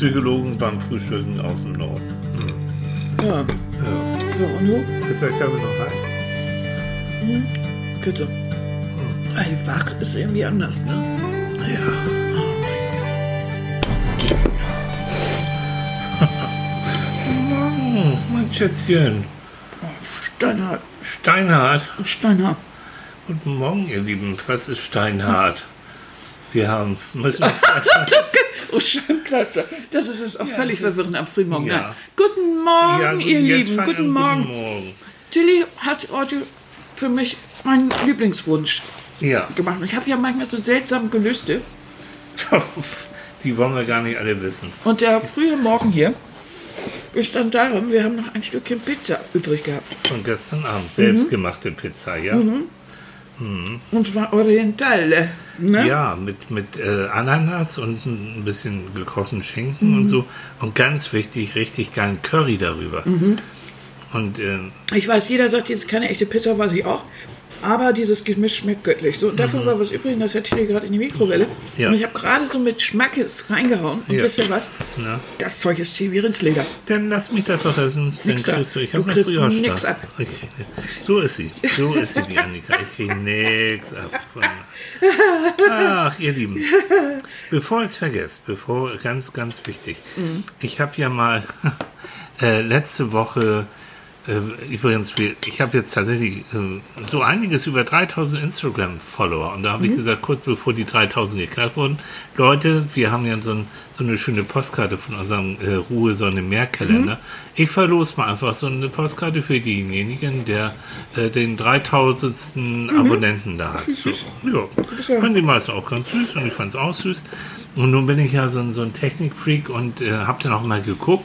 Psychologen beim Frühstücken aus dem Norden. Hm. Ja. Ja. So, und du? Ist der Körper noch heiß? Bitte. Ey, wach ist irgendwie anders, ne? Ja. Morgen, mein Schätzchen. Steinhart. Steinhart. Steinhart. Guten Morgen, ihr Lieben. Was ist Steinhart? Wir haben, müssen wir Oh, Scheibenkleister. Das ist jetzt auch völlig verwirrend am frühen Morgen. Ja. Guten Morgen, Ja, ihr Lieben. Guten an. Morgen. Guten Morgen. Tilly hat heute für mich meinen Lieblingswunsch Ja, gemacht. Ich habe ja manchmal so seltsame Gelüste. die wollen wir gar nicht alle wissen. Und der frühe Morgen hier bestand darin, wir haben noch ein Stückchen Pizza übrig gehabt. Von gestern Abend. Selbstgemachte Pizza, ja? Und zwar Orientale. Ne? Ja, mit, mit äh, Ananas und ein bisschen gekochten Schinken und so. Und ganz wichtig, richtig geilen Curry darüber. Und äh, Ich weiß, jeder sagt jetzt keine echte Pizza, weiß ich auch. Aber dieses Gemisch schmeckt göttlich. So, und davon war was übrig, das hätte ich hier gerade in die Mikrowelle. Mhm. Ja. Und ich habe gerade so mit Schmackes reingehauen. Und Ja. wisst ihr was? na, Das Zeug ist hier wie Rindsleder. dann lass mich das doch essen. Dann Nix da. kriegst du, ich habe noch Brioche nix ab. Krieg, so ist sie. So ist sie, die Annika. Ich kriege nix ab. Ach, ihr Lieben. Bevor ich es vergesse, bevor, ganz, ganz wichtig. Mhm. Ich habe ja mal äh, letzte Woche übrigens, wir- ich habe jetzt tatsächlich äh, so einiges über 3000 Instagram-Follower und da habe ich gesagt, kurz bevor die 3000 geknackt wurden, Leute, wir haben ja so, ein, so eine schöne Postkarte von unserem äh, Ruhe Sonne Mehrkalender. Ich verlose mal einfach so eine Postkarte für denjenigen, der äh, den 3000. Abonnenten da hat. So, ja, fand die meisten auch ganz süß und ich fand es auch süß. Und nun bin ich ja so ein, so ein Technikfreak und äh, habe dann auch mal geguckt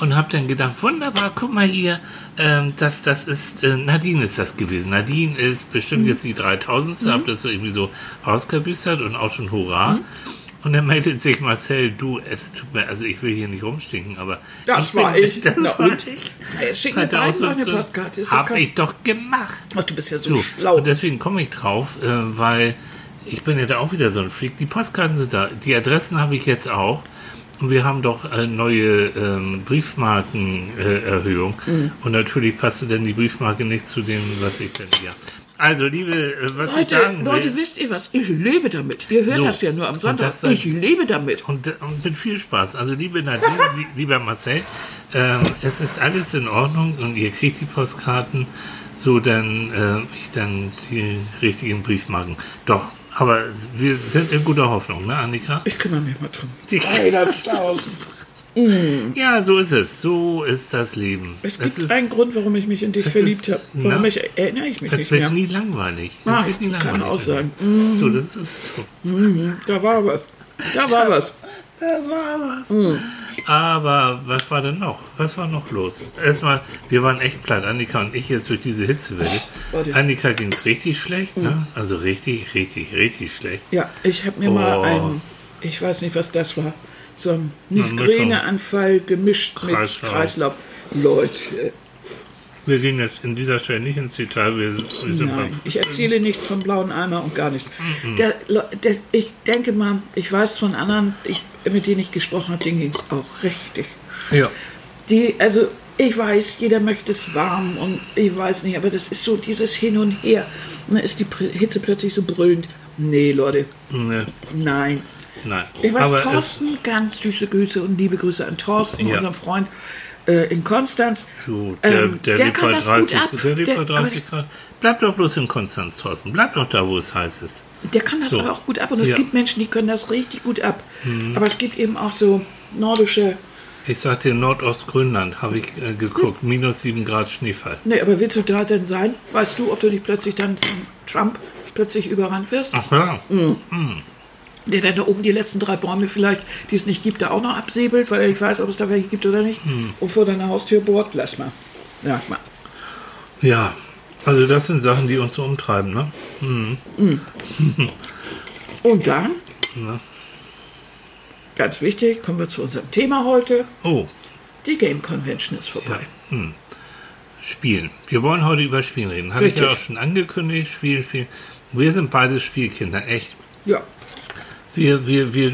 und habe dann gedacht, wunderbar, guck mal hier, ähm, das, das ist, äh, Nadine ist das gewesen. Nadine ist bestimmt jetzt die 3000. Mhm. Habe das so irgendwie so ausgebüstert und auch schon Hurra. Und dann meldet sich Marcel, du, es tut mir, also ich will hier nicht rumstinken, aber Das bin- war ich. Das Na war ich. Schick mir auch so- noch eine so- Postkarte. Ist Hab ich doch gemacht. Ach, du bist ja so, So, schlau. und deswegen komme ich drauf, äh, weil ich bin ja da auch wieder so ein Freak. Die Postkarten sind da, die Adressen habe ich jetzt auch. Und wir haben doch äh, neue ähm, Briefmarkenerhöhung. Äh. Mhm. Und natürlich passte denn die Briefmarke nicht zu dem, was ich denn hier. Also, liebe, äh, was ich Leute, sagen will. Leute, wisst ihr was? Ich lebe damit. Ihr hört So. das ja nur am Sonntag. sagt- Ich lebe damit. Und, und mit viel Spaß. Also liebe Nadine, li- lieber Marcel, ähm, es ist alles in Ordnung und ihr kriegt die Postkarten, so dann äh, ich dann die richtigen Briefmarken. Doch, aber wir sind in guter Hoffnung, ne, Annika? Ich kümmere mich mal drum. Die- 300.000. Ja, so ist es. So ist das Leben. Es gibt ist, einen Grund, warum ich mich in dich verliebt habe. Warum na, ich erinnere ich mich Es nicht wird mehr. nie langweilig. Es Ah, wird nie kann langweilig. auch sein. So, das ist so. Da war was. Da war was. Da war was. Aber was war denn noch? Was war noch los? Erstmal, wir waren echt platt, Annika und ich jetzt durch diese Hitzewelle. Annika ging es richtig schlecht, ne? Also richtig, richtig, richtig schlecht. Ja, ich habe mir mal Oh. einen, ich weiß nicht, was das war, so einen. Migräneanfall gemischt mit Kreislauf. Kreislauf. Leute, Wir gehen jetzt in dieser Stelle nicht ins Detail. Wir, wir sind nein, ich erzähle nichts vom blauen Eimer und gar nichts. Der, Le- der, ich denke mal, ich weiß von anderen, ich, mit denen ich gesprochen habe, denen ging es auch richtig. Ja. Die, also ich weiß, jeder möchte es warm und ich weiß nicht, aber das ist so dieses Hin und Her. Und dann ist die Hitze plötzlich so brüllend. Nee, Leute, Ne, nein. nein. Ich weiß, Aber Thorsten, ganz süße Grüße und liebe Grüße an Thorsten, Ja. unserem Freund äh, in Konstanz. du, der, Ähm, der, der lebt bei das 30, gut ab. der lebt bei 30 Grad. Bleib doch bloß in Konstanz, Thorsten. Bleib doch da, wo es heiß ist. Der kann das So. aber auch gut ab und es Ja. Mhm. gibt Menschen, die können das richtig gut ab. Aber es gibt eben auch so nordische. Ich sag dir, Nordostgrönland habe ich äh, geguckt. Minus 7 Grad Schneefall. Nee, aber willst du da denn sein? Weißt du, ob du nicht plötzlich dann von Trump plötzlich überrannt wirst? Ach ja. Mhm. Der dann da oben die letzten drei Bäume vielleicht, die es nicht gibt, da auch noch absäbelt, weil er nicht weiß, ob es da welche gibt oder nicht. Mhm. Und vor deiner Haustür bohrt, lass mal. Ja, mal. Ja, also das sind Sachen, die uns so umtreiben, ne? Und dann, Ja. ganz wichtig, kommen wir zu unserem Thema heute. Oh, Die Game Convention ist vorbei. Spielen. Wir wollen heute über Spielen reden. Hatte ich ja auch schon angekündigt. Spielen, Spielen. Wir sind beides Spielkinder, echt. Ja. Wir, wir, wir,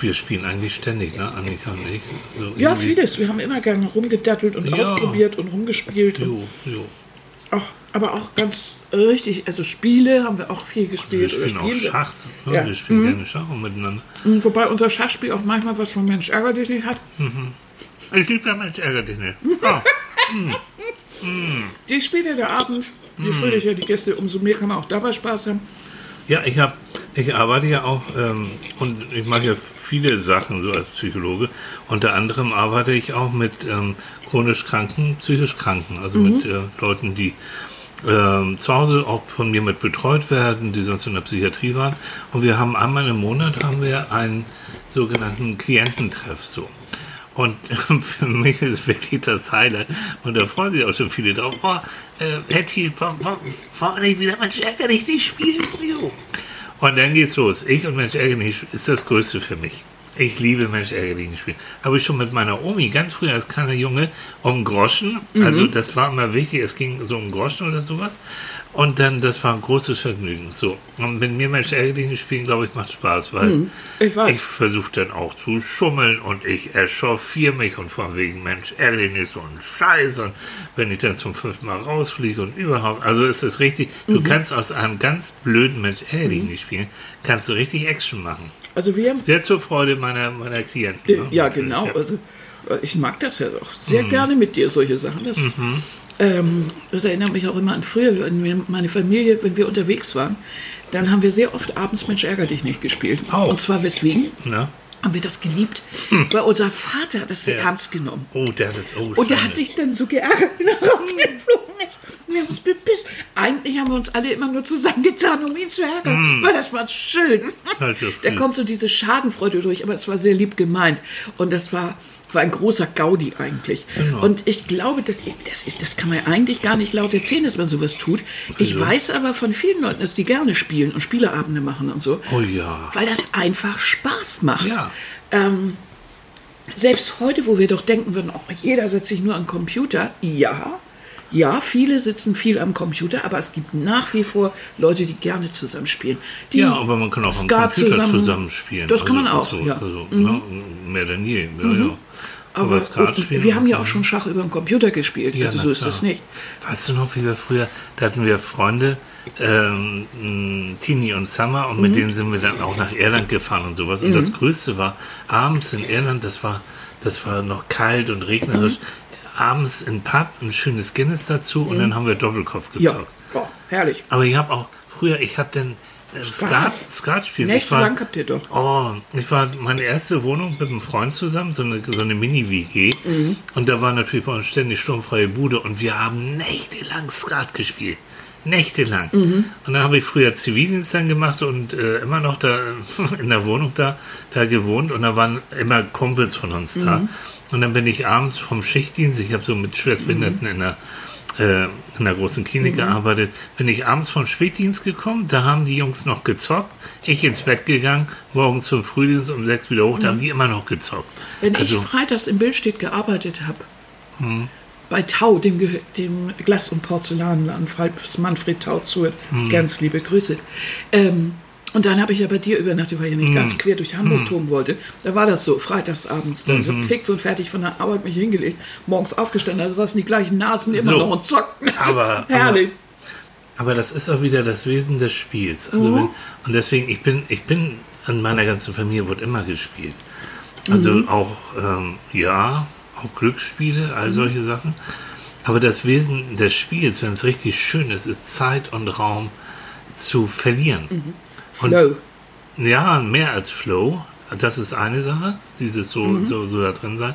wir spielen eigentlich ständig, ne? Annika und ich. So Ja, vieles. Wir haben immer gerne rumgedattelt und Ja. ausprobiert und rumgespielt. Jo, jo. auch, aber auch ganz richtig, also Spiele haben wir auch viel Wir gespielt. spielen auch spielen wir. Schach. Ne? Ja. Wir spielen gerne Schach miteinander. Mhm, Wobei unser Schachspiel auch manchmal was von Mensch ärger dich nicht hat. Ich liebe ja Mensch, ärger dich nicht. Ah, Je später der Abend, je fröhlicher die Gäste, umso mehr kann man auch dabei Spaß haben. Ja, ich habe, ich arbeite ja auch ähm, und ich mache ja viele Sachen so als Psychologe. Unter anderem arbeite ich auch mit ähm, chronisch Kranken, psychisch Kranken, also mit äh, Leuten, die ähm, zu Hause auch von mir mit betreut werden, die sonst in der Psychiatrie waren. Und wir haben einmal im Monat haben wir einen sogenannten Kliententreff so. Und für mich ist wirklich das Highlight. Und da freuen sich auch schon viele drauf. Oh, äh, Hetty, warum nicht wieder Mensch ärger dich nicht spielen? Jo. Und dann geht's los. Ich und Mensch ärger dich ist das Größte für mich. Ich liebe Mensch ärger dich nicht spielen. Habe ich schon mit meiner Omi ganz früh als kleiner Junge um Groschen. Also das war immer wichtig. Es ging so um Groschen oder sowas. Und dann, das war ein großes Vergnügen. So. Und mit mir Mensch ärger dich nicht spielen, glaube ich, macht Spaß, weil Ich weiß. ich versuche dann auch zu schummeln und ich echauffiere mich und von wegen, Mensch, ärgere dich nicht so ein Scheiß und wenn ich dann zum fünften Mal rausfliege und überhaupt, also ist es richtig, du Mhm. kannst aus einem ganz blöden Mensch, ärgere dich nicht spielen, kannst du richtig Action machen. Also wir Sehr zur Freude meiner, meiner Klienten. Äh? Ja, genau. Also, äh, ich mag das ja auch sehr gerne mit dir, solche Sachen. Das, ähm, das erinnert mich auch immer an früher, wenn meine Familie, wenn wir unterwegs waren, dann haben wir sehr oft abends Mensch ärger dich nicht gespielt. Auch. Und zwar weswegen? Ne? Haben wir das geliebt? Weil unser Vater hat das sehr Ja. ernst genommen. Oh, der hat jetzt, oh, Und der hat sich dann so geärgert, wenn er rausgeflogen ist. Wir haben uns bepisst. Eigentlich haben wir uns alle immer nur zusammengetan, um ihn zu ärgern, weil das war schön. Halt das Da kommt so diese Schadenfreude durch, aber es war sehr lieb gemeint. Und das war, war ein großer Gaudi eigentlich. Genau. Und ich glaube, das, das, ist, das kann man eigentlich gar nicht laut erzählen, dass man sowas tut. Ich weiß aber von vielen Leuten, dass die gerne spielen und Spieleabende machen und so. Oh ja. Weil das einfach Spaß macht. Ja. Ähm, selbst heute, wo wir doch denken würden, oh, jeder setzt sich nur am Computer, ja, ja, viele sitzen viel am Computer, aber es gibt nach wie vor Leute, die gerne zusammenspielen. Die Ja, aber man kann auch am Computer zusammen- zusammenspielen. Das kann man auch, also, ja. Mhm. Also, ne, mehr denn je. Ja, ja. Aber, aber wir haben ja auch schon Schach über den Computer gespielt, Ja, also so ist klar. das nicht. Weißt du noch, wie wir früher, da hatten wir Freunde, ähm, Tini und Summer, und Mhm. mit denen sind wir dann auch nach Irland gefahren und sowas. Und das Größte war, abends in Irland, das war, das war noch kalt und regnerisch, Mhm. Abends in Pub ein schönes Guinness dazu und dann haben wir Doppelkopf Ja, gezockt. oh, herrlich. Aber ich habe auch, früher, ich habe dann äh, Skat, Skat spielen. Ich war- Nächtelang habt ihr doch. Oh, ich war meine erste Wohnung mit einem Freund zusammen, so eine, so eine Mini-WG. Mhm. Und da war natürlich bei uns ständig sturmfreie Bude und wir haben nächtelang Skat gespielt. Nächtelang. Mhm. Und dann habe ich früher Zivildienst dann gemacht und äh, immer noch da in der Wohnung da, da gewohnt und da waren immer Kumpels von uns da. Mhm. Und dann bin ich abends vom Schichtdienst, ich habe so mit Schwerstbehinderten in der äh, in der großen Klinik gearbeitet, bin ich abends vom Spätdienst gekommen, da haben die Jungs noch gezockt, ich ins Bett gegangen, morgens zum Frühdienst um sechs wieder hoch, da haben die immer noch gezockt. Wenn also, ich freitags im Bildstedt gearbeitet habe, Hm. bei Tau, dem, dem Glas- und Porzellanladen, falls Manfred Tau zuhört, Hm. ganz liebe Grüße. Ähm, und dann habe ich ja bei dir übernachtet, weil ich ja nicht Hm. ganz quer durch Hamburg toben wollte. Da war das so, freitagsabends, dann Mhm. fix und fertig von der Arbeit mich hingelegt, morgens aufgestanden, da saßen die gleichen Nasen immer So. noch und zockten. Aber- Herrlich. aber das ist auch wieder das Wesen des Spiels. Also Mhm. wenn, und deswegen, ich bin, ich bin, an meiner ganzen Familie wird immer gespielt. Also Mhm. auch, ähm, ja, auch Glücksspiele, Mhm. all solche Sachen. Aber das Wesen des Spiels, wenn es richtig schön ist, ist Zeit und Raum zu verlieren. Und Flow. Ja, mehr als Flow. Das ist eine Sache, dieses so, so, so da drin sein.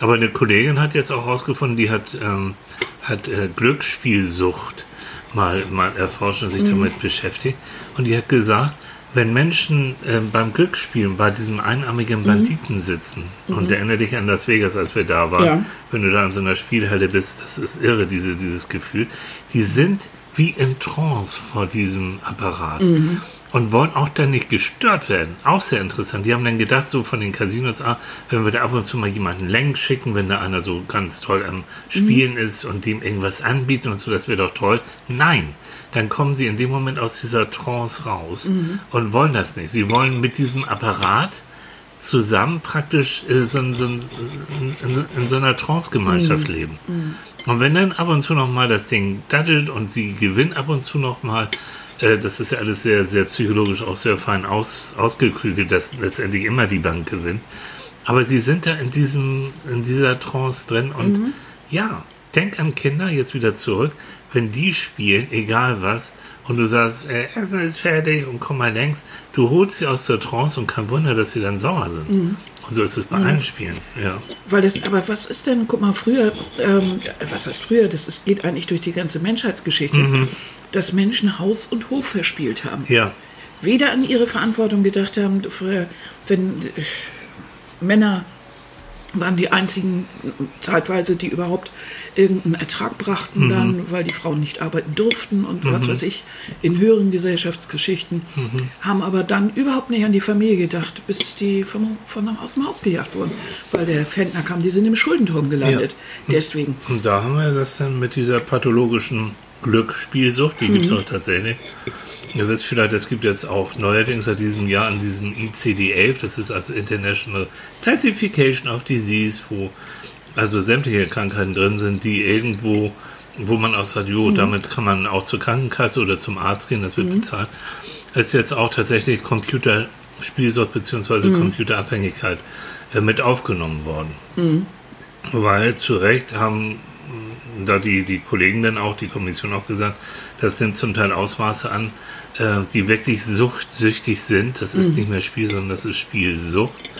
Aber eine Kollegin hat jetzt auch rausgefunden, die hat, ähm, hat äh, Glücksspielsucht mal, mal erforscht und sich damit beschäftigt. Und die hat gesagt, wenn Menschen äh, beim Glücksspielen bei diesem einarmigen Banditen sitzen, und erinnere dich an Las Vegas, als wir da waren, Ja. wenn du da in so einer Spielhalle bist, das ist irre, diese, dieses Gefühl, die sind wie in Trance vor diesem Apparat. Und wollen auch dann nicht gestört werden. Auch sehr interessant. Die haben dann gedacht, so von den Casinos, ah, wenn wir da ab und zu mal jemanden lenk schicken, wenn da einer so ganz toll am Spielen mhm. ist und dem irgendwas anbieten und so, das wäre doch toll. Nein, dann kommen sie in dem Moment aus dieser Trance raus mhm. und wollen das nicht. Sie wollen mit diesem Apparat zusammen praktisch äh, so, so, in, in, in, so einer Trance-Gemeinschaft mhm. leben. Mhm. Und wenn dann ab und zu noch mal das Ding daddelt und sie gewinnen ab und zu noch mal, äh, das ist ja alles sehr, sehr psychologisch auch sehr fein aus, ausgeklügelt, dass letztendlich immer die Bank gewinnt. Aber sie sind da in diesem, in dieser Trance drin und mhm. ja, denk an Kinder jetzt wieder zurück, wenn die spielen, egal was, und du sagst, äh, Essen ist fertig und komm mal längs, du holst sie aus der Trance und kein Wunder, dass sie dann sauer sind. Mhm. So ist es bei mhm. allen Spielen, ja. Weil das, aber was ist denn, guck mal, früher, ähm, was heißt früher, das ist, geht eigentlich durch die ganze Menschheitsgeschichte, mhm. dass Menschen Haus und Hof verspielt haben. Ja. Weder an ihre Verantwortung gedacht haben, früher, wenn äh, Männer waren die einzigen zeitweise, die überhaupt irgendeinen Ertrag brachten mhm. dann, weil die Frauen nicht arbeiten durften und mhm. was weiß ich, in höheren Gesellschaftsgeschichten, mhm. haben aber dann überhaupt nicht an die Familie gedacht, bis die von, von aus dem Haus gejagt wurden, weil der Fendner kam, die sind im Schuldenturm gelandet. Ja. Deswegen. Und da haben wir das dann mit dieser pathologischen Glücksspielsucht, die gibt es mhm. auch tatsächlich. Ihr wisst vielleicht, es gibt jetzt auch neuerdings seit diesem Jahr an diesem ICD-11, das ist also International Classification of Disease, wo also sämtliche Krankheiten drin sind, die irgendwo, wo man auch sagt, jo, mhm. damit kann man auch zur Krankenkasse oder zum Arzt gehen, das wird mhm. bezahlt, ist jetzt auch tatsächlich Computerspielsucht bzw. Mhm. Computerabhängigkeit äh, mit aufgenommen worden. Mhm. Weil zu Recht haben da die, die Kollegen dann auch, die Kommission auch gesagt, das nimmt zum Teil Ausmaße an, äh, die wirklich suchtsüchtig sind. Das ist mhm. nicht mehr Spiel, sondern das ist Spielsucht.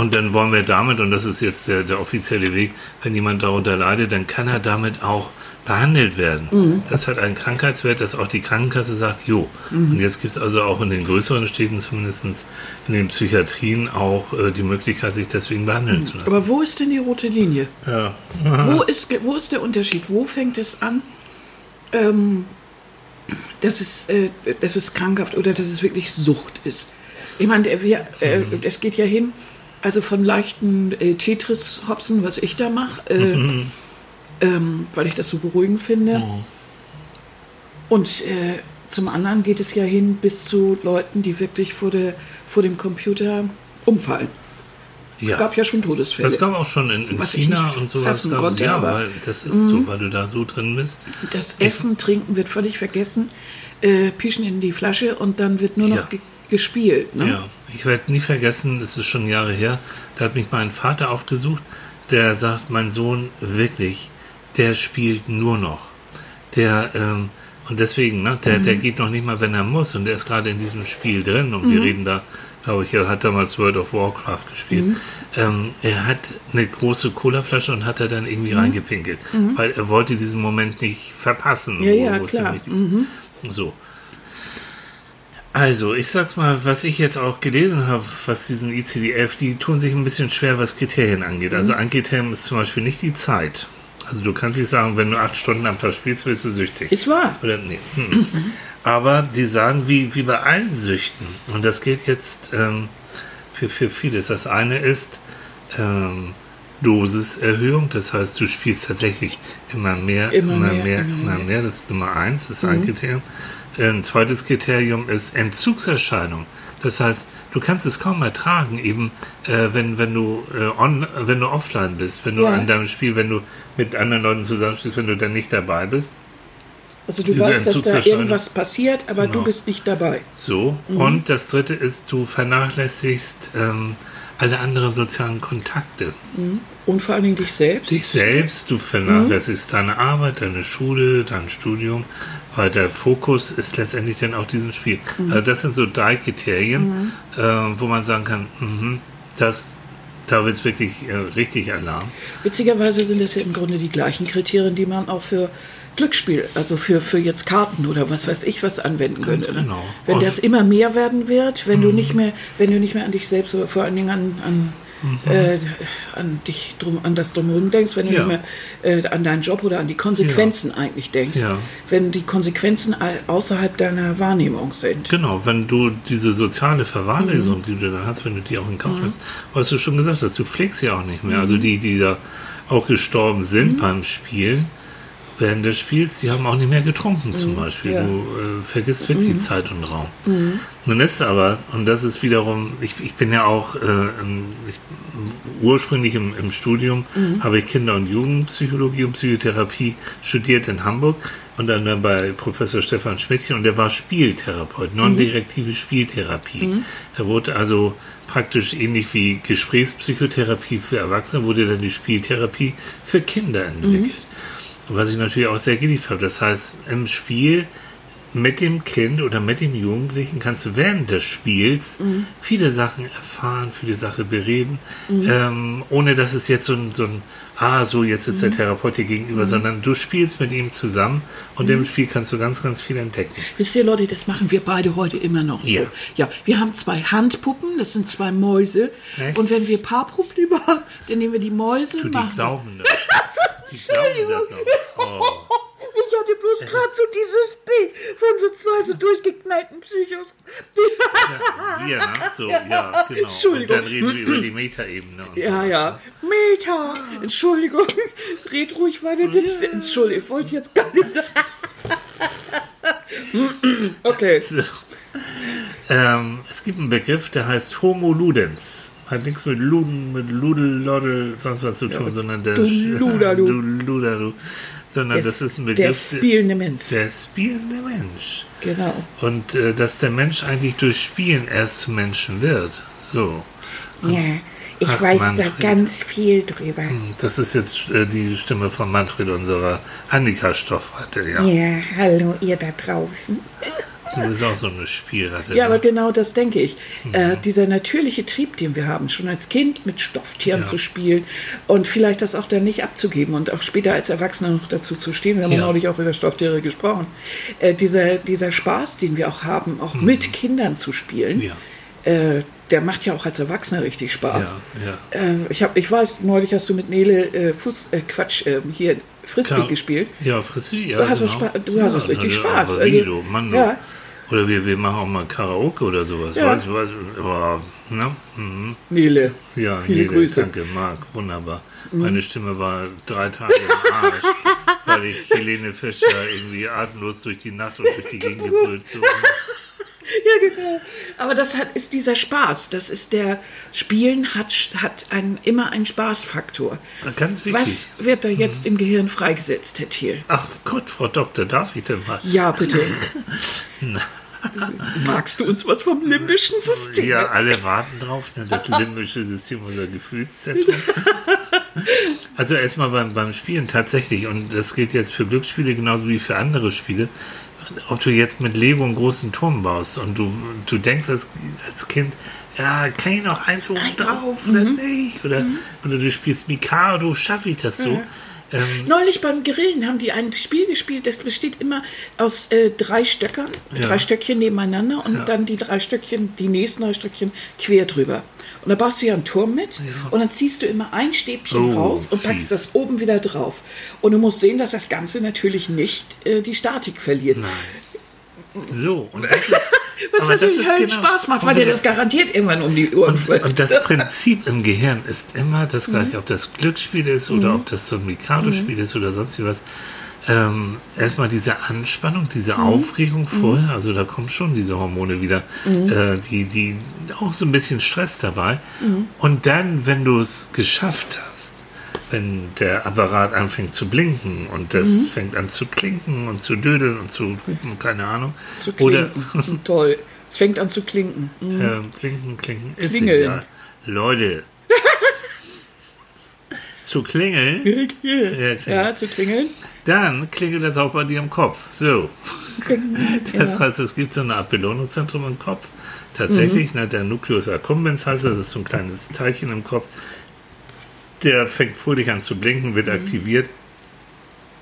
Und dann wollen wir damit, und das ist jetzt der, der offizielle Weg, wenn jemand darunter leidet, dann kann er damit auch behandelt werden. Mhm. Das hat einen Krankheitswert, dass auch die Krankenkasse sagt, jo. Mhm. Und jetzt gibt es also auch in den größeren Städten, zumindest in den Psychiatrien, auch äh, die Möglichkeit, sich deswegen behandeln mhm. zu lassen. Aber wo ist denn die rote Linie? Ja. wo, ist, wo ist der Unterschied? Wo fängt es an, ähm, dass, es, äh, dass es krankhaft oder dass es wirklich Sucht ist? Ich meine, wir, äh, mhm. das geht ja hin, also von leichten äh, Tetris-Hopsen, was ich da mache, äh, mhm. ähm, weil ich das so beruhigend finde. Mhm. Und äh, zum anderen geht es ja hin bis zu Leuten, die wirklich vor, der, vor dem Computer umfallen. Ja. Es gab ja schon Todesfälle. Das gab auch schon in, in China und sowas. Konnte, ja, weil das ist so, mhm. weil du da so drin bist. Das Essen, Trinken wird völlig vergessen. Äh, Pischen in die Flasche und dann wird nur noch ja gespielt. Ne? Ja, ich werde nie vergessen, es ist schon Jahre her, da hat mich mein Vater aufgesucht, der sagt, mein Sohn wirklich, der spielt nur noch. Der, ähm, und deswegen, ne, der, mhm. der geht noch nicht mal, wenn er muss. Und der ist gerade in diesem Spiel drin. Und mhm. wir reden da, glaube ich, er hat damals World of Warcraft gespielt. Mhm. Ähm, er hat eine große Colaflasche und hat er dann irgendwie mhm. reingepinkelt. Mhm. Weil er wollte diesen Moment nicht verpassen. Ja, ja, klar. Mhm. So. Also, ich sag's mal, was ich jetzt auch gelesen habe, was diesen ICD-11, die tun sich ein bisschen schwer, was Kriterien angeht. Also, mhm. ein Kriterium ist zum Beispiel nicht die Zeit. Also, du kannst nicht sagen, wenn du acht Stunden am Tag spielst, wirst du süchtig. Ist wahr. Oder, nee. Hm. Aber die sagen, wie, wie bei allen Süchten, und das gilt jetzt ähm, für, für vieles. Das eine ist ähm, Dosiserhöhung, das heißt, du spielst tatsächlich immer mehr, immer, immer mehr, mehr, immer mehr. Das ist Nummer eins, das ist mhm. ein Kriterium. Ein zweites Kriterium ist Entzugserscheinung. Das heißt, du kannst es kaum ertragen, eben äh, wenn, wenn, du, äh, on, wenn du offline bist, wenn du ja. an deinem Spiel, wenn du mit anderen Leuten zusammenspielst, wenn du dann nicht dabei bist. Also du weißt, dass da irgendwas passiert, aber genau. du bist nicht dabei. So, mhm. und das dritte ist, du vernachlässigst ähm, alle anderen sozialen Kontakte. Mhm. Und vor allen Dingen dich selbst. Dich selbst, du vernachlässigst mhm. deine Arbeit, deine Schule, dein Studium, weil der Fokus ist letztendlich dann auch diesem Spiel. Mhm. Also das sind so drei Kriterien, mhm. äh, wo man sagen kann, mh, das, da wird es wirklich äh, richtig Alarm. Witzigerweise sind das ja im Grunde die gleichen Kriterien, die man auch für Glücksspiel, also für, für jetzt Karten oder was weiß ich was anwenden Ganz könnte. Ne? Genau. Wenn Und das immer mehr werden wird, wenn du mhm. nicht mehr, wenn du nicht mehr an dich selbst, aber vor allen Dingen an, an äh, an dich drum, an das drumherum denkst, wenn du Ja. nicht mehr äh, an deinen Job oder an die Konsequenzen eigentlich denkst. Ja. Wenn die Konsequenzen au- außerhalb deiner Wahrnehmung sind. Genau, wenn du diese soziale Mhm. Verwahrlosung, die du dann hast, wenn du die auch in Kauf nimmst, was du schon gesagt hast, du pflegst ja auch nicht mehr. Also Mhm. die, die da auch gestorben sind beim Spiel, während des Spiels, die haben auch nicht mehr getrunken zum Beispiel. Mhm. ja. Mhm. Du äh, vergisst wirklich Zeit und Raum. Nun ist aber, und das ist wiederum, ich, ich bin ja auch äh, ich, ursprünglich im, im Studium, Mhm. habe ich Kinder- und Jugendpsychologie und Psychotherapie studiert in Hamburg und dann, dann bei Professor Stefan Schmidtchen und der war Spieltherapeut, non-direktive Spieltherapie. Da wurde also praktisch ähnlich wie Gesprächspsychotherapie für Erwachsene, wurde dann die Spieltherapie für Kinder entwickelt. Was ich natürlich auch sehr geliebt habe. Das heißt, im Spiel mit dem Kind oder mit dem Jugendlichen kannst du während des Spiels viele Sachen erfahren, viele Sachen bereden, ähm, ohne dass es jetzt so ein, so ein ah, so jetzt ist der Therapeut dir gegenüber, sondern du spielst mit ihm zusammen und im Spiel kannst du ganz, ganz viel entdecken. Wisst ihr, Leute, das machen wir beide heute immer noch Ja. so. Ja, wir haben zwei Handpuppen, das sind zwei Mäuse. Echt? Und wenn wir Paarprobleme haben, dann nehmen wir die Mäuse Du, und die machen das. glauben das. Die glauben das noch. Oh. Ich hatte bloß gerade so dieses Bild von so zwei so durchgeknallten Psychos. Wir, ne? So, ja, genau. Und Entschuldigung. dann reden wir über die Metaebene. und Ja, sowas, ja. ne? Meta. Entschuldigung. Red ruhig weiter. Das, Entschuldigung, ich wollte jetzt gar nicht. Okay. So. Ähm, es gibt einen Begriff, der heißt Homo Ludens. Hat nichts mit Luden, mit Ludel, Loddel, sonst was zu tun, sondern der du Luderlu. du Luderlu. Sondern das ist ein Der Begriff, spielende Mensch. der spielende Mensch. Genau. Und äh, dass der Mensch eigentlich durch Spielen erst zum Menschen wird. So. Ja, ich Ach, weiß Manfred. da ganz viel drüber. Das ist jetzt äh, die Stimme von Manfred, unserer Annika-Stoffratte. Ja. Ja, hallo ihr da draußen. Du bist auch so eine Spielratte. Ja, ne? aber genau das denke ich. Äh, dieser natürliche Trieb, den wir haben, schon als Kind mit Stofftieren Ja. zu spielen und vielleicht das auch dann nicht abzugeben und auch später als Erwachsener noch dazu zu stehen. Wir haben Ja. neulich auch über Stofftiere gesprochen. Äh, dieser, dieser Spaß, den wir auch haben, auch mit Kindern zu spielen, Mhm. Ja. äh, der macht ja auch als Erwachsener richtig Spaß. Ja, ja. Äh, ich, hab, ich weiß, neulich hast du mit Nele äh, Fuß, äh, Quatsch, äh, hier Frisbee Klar. gespielt. Ja, Frisbee, ja. Du hast genau. auch Spa- du hast ja, richtig Spaß. Also, Mann, du. ja. Oder wir, wir machen auch mal Karaoke oder sowas. Ja. Weißt, du, aber, ne? Mhm. Nele, Ja, viele nee, Grüße. Mhm. Danke, Marc, wunderbar. Meine Stimme war drei Tage im Arsch, weil ich Helene Fischer irgendwie atemlos durch die Nacht und durch die Gegend gebrüllt. So. Ja, genau. Aber das hat, ist dieser Spaß. Das ist der Spielen hat, hat ein, immer einen Spaßfaktor. Ganz wichtig. Was wird da jetzt im Gehirn freigesetzt, Herr Thiel? Ach Gott, Frau Doktor, darf ich denn mal? Ja, bitte. Magst du uns was vom limbischen System? Ja, alle warten drauf, ne? das limbische System, unser Gefühlszentrum. Also erstmal beim, beim Spielen tatsächlich, und das gilt jetzt für Glücksspiele genauso wie für andere Spiele, ob du jetzt mit Lego einen großen Turm baust und du, du denkst als, als Kind, ja, kann ich noch eins oben drauf oder nicht? Oder, oder du spielst Mikado, schaffe ich das so? Ähm, Neulich beim Grillen haben die ein Spiel gespielt, das besteht immer aus äh, drei Stöckern, Ja. drei Stöckchen nebeneinander und dann die drei Stöckchen, die nächsten drei Stöckchen quer drüber. Und da baust du ja einen Turm mit und dann ziehst du immer ein Stäbchen Oh, raus und fies. packst das oben wieder drauf. Und du musst sehen, dass das Ganze natürlich nicht äh, die Statik verliert. So, und das ist, Was das natürlich Höllen genau- Spaß macht, weil und dir das garantiert irgendwann um die Ohren fällt. Und das Prinzip im Gehirn ist immer das gleiche, ob das Glücksspiel ist oder ob das so ein Mikado-Spiel ist oder sonst wie was. Ähm, erstmal diese Anspannung, diese Aufregung vorher, also da kommen schon diese Hormone wieder, äh, die, die auch so ein bisschen Stress dabei. Und dann, wenn du es geschafft hast, wenn der Apparat anfängt zu blinken und das fängt an zu klinken und zu dödeln und zu hupen, keine Ahnung. zu Oder. Toll. Es fängt an zu klinken. ähm, klinken, klinken ist Klingeln. egal. Leute. zu klingeln, Ja, klingeln. Ja, zu klingeln. dann klingelt das auch bei dir im Kopf. So. Das Ja. heißt, es gibt so eine Art Belohnungszentrum im Kopf. Tatsächlich, Mhm. ne, der Nucleus accumbens heißt das, das ist so ein kleines Teilchen im Kopf. Der fängt fröhlich an zu blinken, Mhm. wird aktiviert.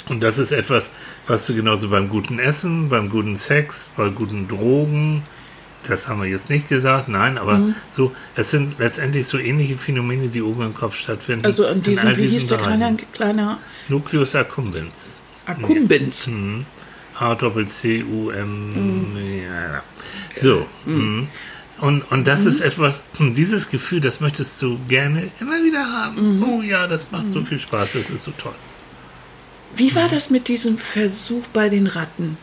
Und das ist etwas, was du genauso beim guten Essen, beim guten Sex, bei guten Drogen, das haben wir jetzt nicht gesagt, nein, aber Mhm. so, es sind letztendlich so ähnliche Phänomene, die oben im Kopf stattfinden. Also an in diesem, all wie hieß der kleine, kleiner Nucleus accumbens. Akkumbens? A Doppel C U M. Mhm. Ja. So. mhm. Und, und das ist etwas, dieses Gefühl, das möchtest du gerne immer wieder haben. Mhm. Oh ja, das macht so viel Spaß, das ist so toll. Wie war das mit diesem Versuch bei den Ratten?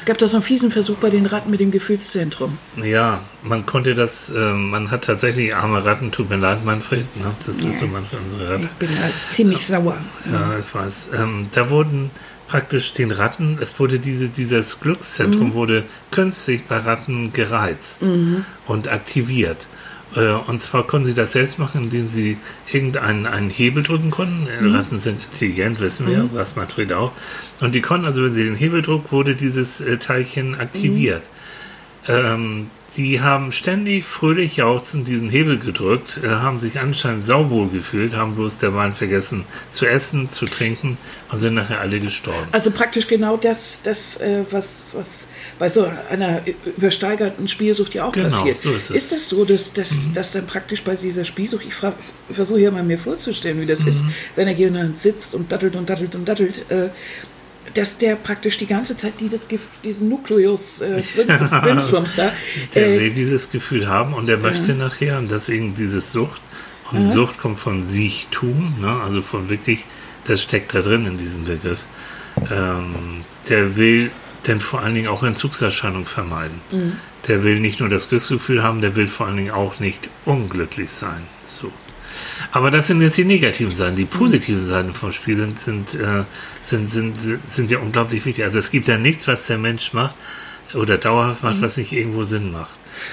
Es gab doch so einen fiesen Versuch bei den Ratten mit dem Gefühlszentrum. Ja, man konnte das, äh, man hat tatsächlich arme Ratten, tut mir leid, Manfred, ne? das ist so manchmal unsere Ratte. Ich bin halt ziemlich sauer. Ja, ich weiß. Ähm, da wurden praktisch den Ratten, es wurde diese, dieses Glückszentrum wurde künstlich bei Ratten gereizt und aktiviert. Äh, Und zwar konnten sie das selbst machen, indem sie irgendeinen einen Hebel drücken konnten. Äh, Ratten sind intelligent, wissen wir, was Manfred auch. Und die konnten, also wenn sie den Hebel druck, wurde dieses äh, Teilchen aktiviert. Ähm, die haben ständig fröhlich jauchzend diesen Hebel gedrückt, äh, haben sich anscheinend sauwohl gefühlt, haben bloß der Wein vergessen zu essen, zu trinken und sind nachher alle gestorben. Also praktisch genau das, das äh, was, was bei so einer übersteigerten Spielsucht ja auch Genau, passiert. so ist es. Mhm. das so, dass, dass, dass dann praktisch bei dieser Spielsucht, ich versuche ja mal mir vorzustellen, wie das ist, Mhm. wenn er jemand sitzt und dattelt und dattelt und dattelt, äh, dass der praktisch die ganze Zeit dieses, diesen Nukleus äh, Brimswurms da, Der äh, will dieses Gefühl haben und der möchte nachher und deswegen dieses Sucht. Und Sucht kommt von Siechtum, ne? also von wirklich, das steckt da drin in diesem Begriff. Ähm, der will denn vor allen Dingen auch Entzugserscheinungen vermeiden. Der will nicht nur das Glücksgefühl haben, der will vor allen Dingen auch nicht unglücklich sein. So. Aber das sind jetzt die negativen Seiten. Die positiven Seiten vom Spiel sind, sind, äh, sind, sind, sind, ja unglaublich wichtig. Also es gibt ja nichts, was der Mensch macht oder dauerhaft macht, was nicht irgendwo Sinn macht.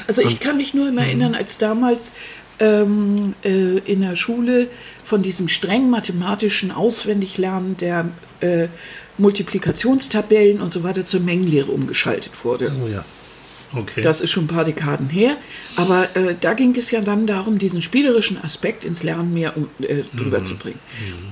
Also ich kann mich nur immer erinnern, als damals ähm, äh, in der Schule von diesem streng mathematischen Auswendiglernen der äh, Multiplikationstabellen und so weiter zur Mengenlehre umgeschaltet wurde. Oh ja. Okay. Das ist schon ein paar Dekaden her. Aber äh, da ging es ja dann darum, diesen spielerischen Aspekt ins Lernen mehr um, äh, drüber Mhm. zu bringen.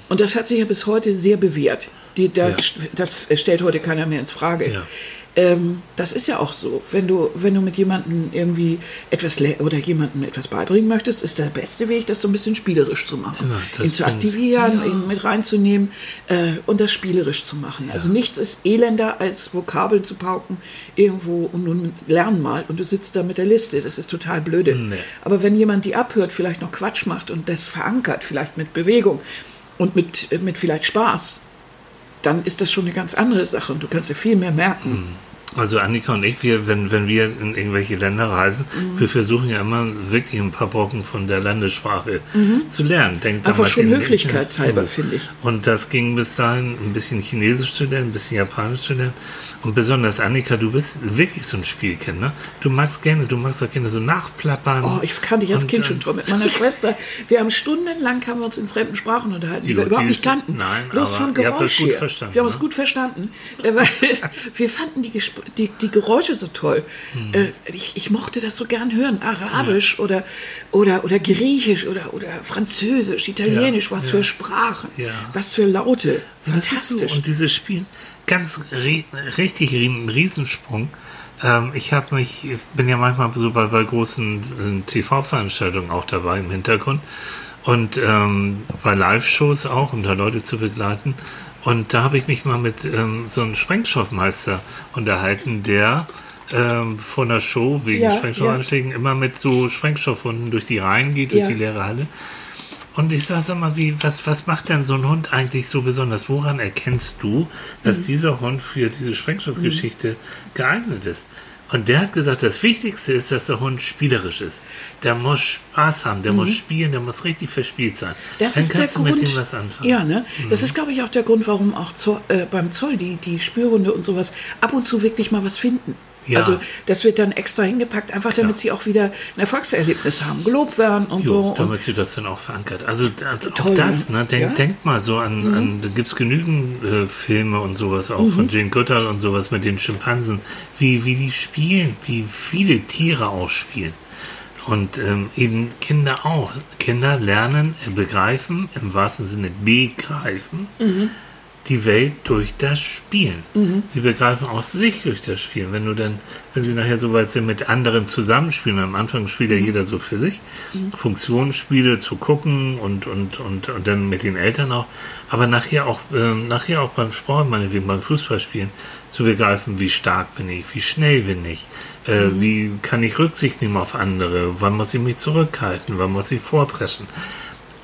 Und das hat sich ja bis heute sehr bewährt. Die, da, Ja. Das stellt heute keiner mehr ins Frage. Ja. Ähm, das ist ja auch so. Wenn du, wenn du mit jemandem irgendwie etwas oder jemandem etwas beibringen möchtest, ist der beste Weg, das so ein bisschen spielerisch zu machen. Ja, ihn zu aktivieren, ihn mit reinzunehmen äh, und das spielerisch zu machen. Also nichts ist elender, als Vokabeln zu pauken irgendwo und nun lern mal und du sitzt da mit der Liste. Das ist total blöde. Nee. Aber wenn jemand die abhört, vielleicht noch Quatsch macht und das verankert, vielleicht mit Bewegung und mit, mit vielleicht Spaß, dann ist das schon eine ganz andere Sache und du kannst dir viel mehr merken. Also Annika und ich, wir, wenn, wenn wir in irgendwelche Länder reisen, Mhm. wir versuchen ja immer wirklich ein paar Brocken von der Landessprache zu lernen. Denkt Mhm. Einfach schon höflichkeitshalber, finde ich. Und das ging bis dahin ein bisschen Chinesisch zu lernen, ein bisschen Japanisch zu lernen. Und besonders Annika, du bist wirklich so ein Spielkind, Du magst gerne, du magst auch gerne so nachplappern. Oh, ich kannte als Kind schon toll mit meiner Schwester. Wir haben stundenlang haben wir uns in fremden Sprachen unterhalten, die Ja, wir überhaupt nicht kannten. nein, Bloß aber vom ihr habt Geräusch das gut verstanden, wir haben uns ne? gut verstanden. Äh, wir fanden die, Gesp die, die Geräusche so toll. Hm. Äh, Ich, ich mochte das so gern hören. Arabisch oder, oder, oder Griechisch oder, oder Französisch, Italienisch, Ja, was ja. für Sprachen, Ja. was für Laute. Fantastisch. Und dieses Spiel, ganz ri richtig ri- ein Riesensprung. Ähm, ich habe mich, ich bin ja manchmal so bei, bei großen äh, TV-Veranstaltungen auch dabei im Hintergrund und ähm, bei Live-Shows auch, um da Leute zu begleiten. Und da habe ich mich mal mit ähm, so einem Sprengstoffmeister unterhalten, der ähm, von der Show wegen Ja, Sprengstoffanschlägen immer mit so Sprengstoffhunden durch die Reihen geht, durch Ja. die leere Halle. Und ich sag, sag mal, wie, was, was macht denn so ein Hund eigentlich so besonders? Woran erkennst du, dass Mhm. dieser Hund für diese Sprengstoffgeschichte geeignet ist? Und der hat gesagt, das Wichtigste ist, dass der Hund spielerisch ist. Der muss Spaß haben, der muss spielen, der muss richtig verspielt sein. Mhm. Das Dann ist der kannst du Grund. mit ihm was anfangen. Ja, ne? Das ist, glaube ich, auch der Grund, warum auch Zoll, äh, beim Zoll die, die Spürhunde und sowas ab und zu wirklich mal was finden. Ja. Also das wird dann extra hingepackt, einfach damit Ja. sie auch wieder ein Erfolgserlebnis haben, gelobt werden und Jo, so. Und damit sie das dann auch verankert. Also das, auch das, ne? ne? Denk, Ja. Mhm. denk mal so an, an da gibt's genügend äh, Filme und sowas, auch von Jane Goodall und sowas mit den Schimpansen, wie, wie die spielen, wie viele Tiere auch spielen. Und ähm, eben Kinder auch. Kinder lernen, begreifen, im wahrsten Sinne begreifen, die Welt durch das Spielen. Sie begreifen auch sich durch das Spielen. Wenn du dann, wenn sie nachher so weit sind, mit anderen zusammenspielen, am Anfang spielt ja jeder so für sich, Funktionsspiele zu gucken und, und, und, und dann mit den Eltern auch, aber nachher auch, ähm, nachher auch beim Sport, meinetwegen beim Fußballspielen, zu begreifen, wie stark bin ich, wie schnell bin ich, äh, wie kann ich Rücksicht nehmen auf andere, wann muss ich mich zurückhalten, wann muss ich vorpreschen.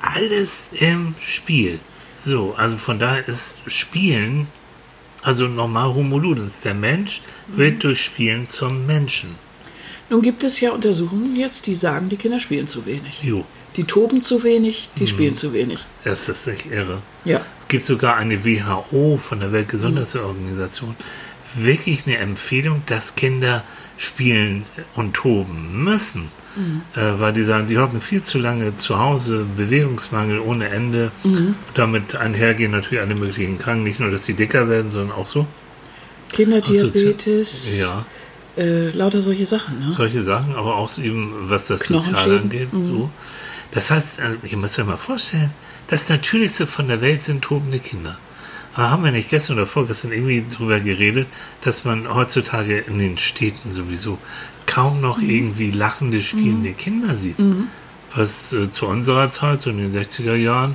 Alles im Spiel. So, also von daher ist Spielen, also normal Homo ludens, der Mensch wird durch Spielen zum Menschen. Nun gibt es ja Untersuchungen jetzt, die sagen, die Kinder spielen zu wenig. Jo, Die toben zu wenig, die spielen zu wenig. ist das nicht irre? Ja. Es gibt sogar eine WHO von der Weltgesundheitsorganisation, wirklich eine Empfehlung, dass Kinder spielen und toben müssen. Äh, weil die sagen, die hocken viel zu lange zu Hause, Bewegungsmangel ohne Ende. Damit einhergehen natürlich alle möglichen Kranken, nicht nur, dass sie dicker werden, sondern auch so. Kinderdiabetes, Ja, äh, lauter solche Sachen. Ne? solche Sachen, aber auch eben, was das Soziale angeht. So. Das heißt, äh, ihr müsst euch mal vorstellen, das Natürlichste von der Welt sind tobende Kinder. Aber haben wir nicht gestern oder vorgestern irgendwie drüber geredet, dass man heutzutage in den Städten sowieso kaum noch Mhm. irgendwie lachende, spielende Kinder sieht. Was äh, zu unserer Zeit, so in den 60er Jahren,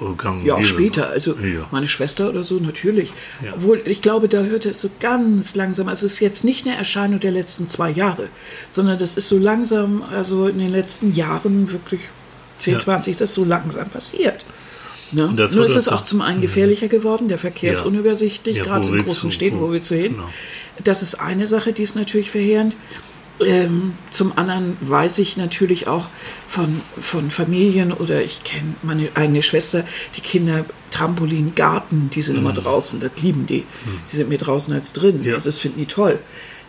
oh, gang Ja, auch später. Also ja. meine Schwester oder so, natürlich. Ja. Obwohl, ich glaube, da hörte es so ganz langsam. Also es ist jetzt nicht eine Erscheinung der letzten zwei Jahre, sondern das ist so langsam, also in den letzten Jahren wirklich 10, Ja. 20, das so langsam passiert. Ne? Nur ist es auch auch zum einen gefährlicher geworden, der Verkehr ist unübersichtlich, gerade in großen? Städten, Wo- wo willst du hin? Genau. Das ist eine Sache, die ist natürlich verheerend. Ähm, zum anderen weiß ich natürlich auch von, von Familien oder ich kenne meine eigene Schwester, die Kinder Trampolin, Garten, die sind immer draußen, das lieben die. Die sind mehr draußen als drin. Mhm. Ja. Also das finden die toll.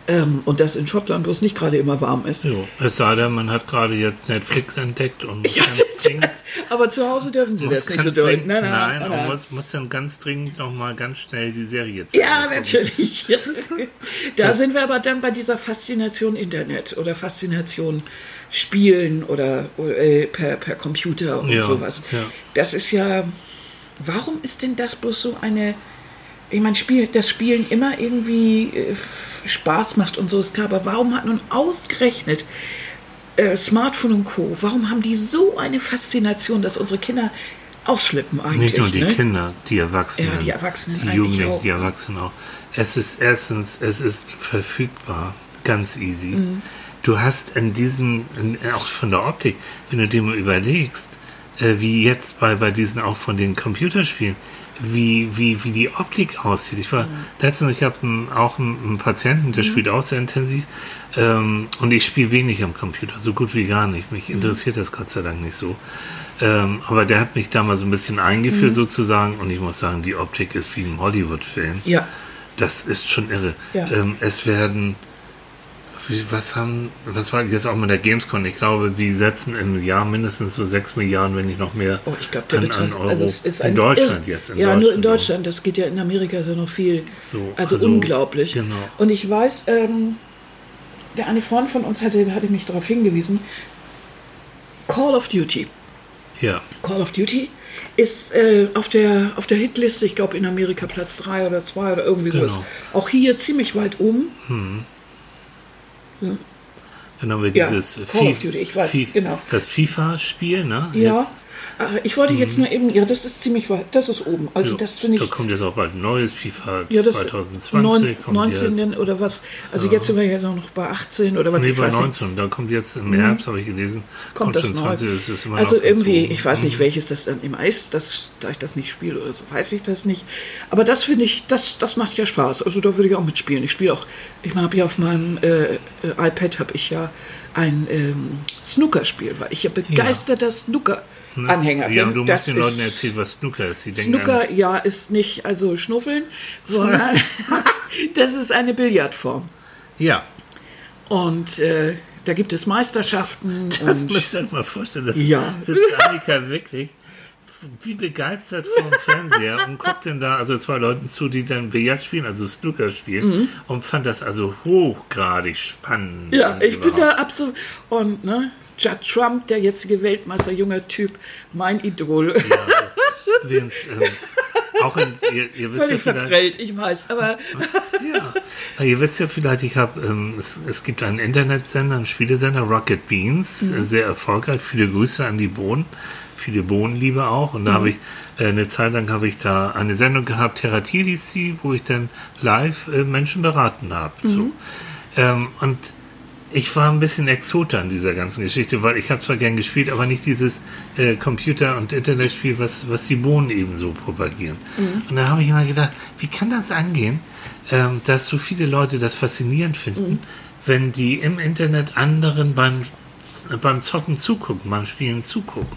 Ähm, und das in Schottland, wo es nicht gerade immer warm ist. Jo, es sei denn, man hat gerade jetzt Netflix entdeckt und muss Ja, ganz dringend aber zu Hause dürfen sie das nicht so dringend- Nein, nein, nein, nein, man muss, muss dann ganz dringend nochmal ganz schnell die Serie zeigen. Ja, natürlich. da sind wir aber dann bei dieser Faszination Internet oder Faszination Spielen oder, oder äh, per, per Computer und Ja, sowas. ja. Das ist ja. Warum ist denn das bloß so eine. Ich meine, Spiel, das Spielen immer irgendwie äh, Spaß macht und so ist klar, aber warum hat nun ausgerechnet äh, Smartphone und Co., warum haben die so eine Faszination, dass unsere Kinder ausflippen eigentlich? Nicht nur die ne? Kinder, die Erwachsenen. Ja, die Erwachsenen Die Jugendlichen, auch. die Erwachsenen auch. Es ist erstens, es ist verfügbar, ganz easy. Mhm. Du hast in diesen, in, auch von der Optik, wenn du dir mal überlegst, äh, wie jetzt bei, bei diesen auch von den Computerspielen, wie, wie, wie die Optik aussieht. Ich war letztens, ich habe auch einen, einen Patienten, der spielt auch sehr intensiv ähm, und ich spiele wenig am Computer, so gut wie gar nicht. Mich interessiert das Gott sei Dank nicht so. Ähm, aber der hat mich da mal so ein bisschen eingeführt sozusagen und ich muss sagen, die Optik ist wie im Hollywood-Film. Ja. Das ist schon irre. Ja. Ähm, es werden, was haben, was war jetzt auch mit der Gamescom? Ich glaube, die setzen im Jahr mindestens so 6 Milliarden, wenn nicht noch mehr Oh, ich glaube, der an, Betrag an Euro. also es ist in ein Deutschland Irr- jetzt. In ja, Deutschland, nur in Deutschland. Das geht ja in Amerika ja noch viel. So, also, also, unglaublich. genau. Und ich weiß, ähm, der eine Freund von uns hatte, hatte mich darauf hingewiesen. Call of Duty. Ja, Call of Duty ist äh, auf, der, auf der Hitliste, ich glaube in Amerika Platz 3 oder 2 oder irgendwie sowas. Genau. Auch hier ziemlich weit oben. Dann haben wir Ja, dieses weiß, genau. das FIFA-Spiel, ne? Ja. Jetzt, Ich wollte jetzt nur eben, ja, das ist ziemlich weit, das ist oben. Also so, das finde ich. Da kommt jetzt auch bald ein neues FIFA Ja, das 2020. neun- kommt 19 jetzt. oder was? Also jetzt sind wir ja noch bei 18 oder was? Nee, ich bei weiß nicht. 19. Da kommt jetzt im Herbst, habe ich gelesen, Kommt das schon neu. 20, ist Also irgendwie, oben. ich weiß Mhm. nicht, welches das dann immer ist, das, da ich das nicht spiele oder so, weiß ich das nicht. Aber das finde ich, das, das macht ja Spaß. Also da würde ich auch mitspielen. Ich spiele auch, ich habe ja auf meinem äh, äh, iPad habe ich ja ein ähm, Snookerspiel, weil ich ja begeisterter Snooker-Anhänger bin. Ja, du musst den Leuten erzählen, was Snooker ist. Die denken Snooker, an, ja, ist nicht also Schnuffeln, sondern das ist eine Billardform. ja, Und äh, da gibt es Meisterschaften. das und müsst ihr euch mal vorstellen. Das Ja. sitzt Annika wirklich wie begeistert vom Fernseher und guckt denn da also zwei Leuten zu, die dann Billard spielen, also Snooker spielen und fand das also hochgradig spannend. Mhm. Ja, ich bin überhaupt. ja absolut. Und, ne? Judd Trump, der jetzige Weltmeister, junger Typ, mein Idol. Übrigens, ähm, auch in, ihr, ihr wisst ja Völlig vielleicht, verprellt, ich weiß, aber ja. Ihr wisst ja vielleicht, ich habe, ähm, es, es gibt einen Internetsender, einen Spielesender, Rocket Beans, Mhm. sehr erfolgreich. Viele Grüße an die Bohnen, viele Bohnenliebe auch. Und da Mhm. habe ich äh, eine Zeit lang habe ich da eine Sendung gehabt, Therapier hieß sie, wo ich dann live äh, Menschen beraten habe. Mhm. So. Ähm, und ich war ein bisschen Exoter an dieser ganzen Geschichte, weil ich habe zwar gern gespielt, aber nicht dieses äh, Computer- und Internetspiel, was, was die Bohnen eben so propagieren. Und dann habe ich immer gedacht, wie kann das angehen, ähm, dass so viele Leute das faszinierend finden, wenn die im Internet anderen beim beim Zocken zugucken, beim Spielen zugucken.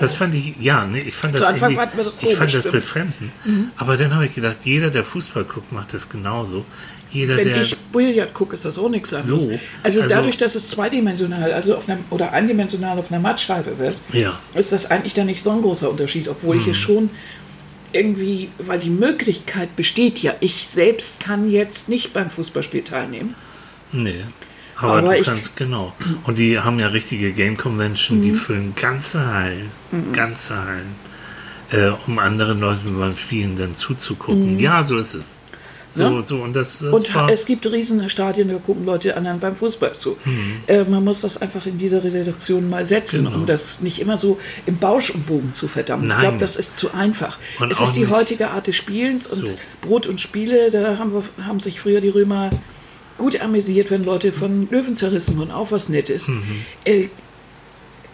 Das fand ich, ja, ne, ich fand das Zu Anfang irgendwie- fanden wir das ich fand das stimmt. befremdend. Aber dann habe ich gedacht, jeder, der Fußball guckt, macht das genauso. Jeder, wenn der ich Billard gucke, ist das auch nichts anderes. So, also, also- dadurch, dass es zweidimensional, also auf einer, oder eindimensional auf einer Mattscheibe wird, Ja. ist das eigentlich dann nicht so ein großer Unterschied, obwohl ich es schon irgendwie, weil die Möglichkeit besteht ja, ich selbst kann jetzt nicht beim Fußballspiel teilnehmen. Nee. Aber, Aber du ich- kannst, genau. Und die haben ja richtige Game Convention, Mhm. die füllen ganze Hallen, ganze Hallen, äh, um anderen Leuten beim Spielen dann zuzugucken. Ja, so ist es. So, Mhm. Ja. so, und das, das Und es gibt riesen Stadien, da gucken Leute anderen beim Fußball zu. Mhm. Äh, man muss das einfach in dieser Relation mal setzen, Genau. um das nicht immer so im Bausch und Bogen zu verdammen. Ich Nein. glaube, das ist zu einfach. Und es ist die nicht- heutige Art des Spielens und So. Brot und Spiele, da haben, wir, haben sich früher die Römer gut amüsiert, wenn Leute von Löwen zerrissen wurden, auch was Nettes. Mhm. Äh,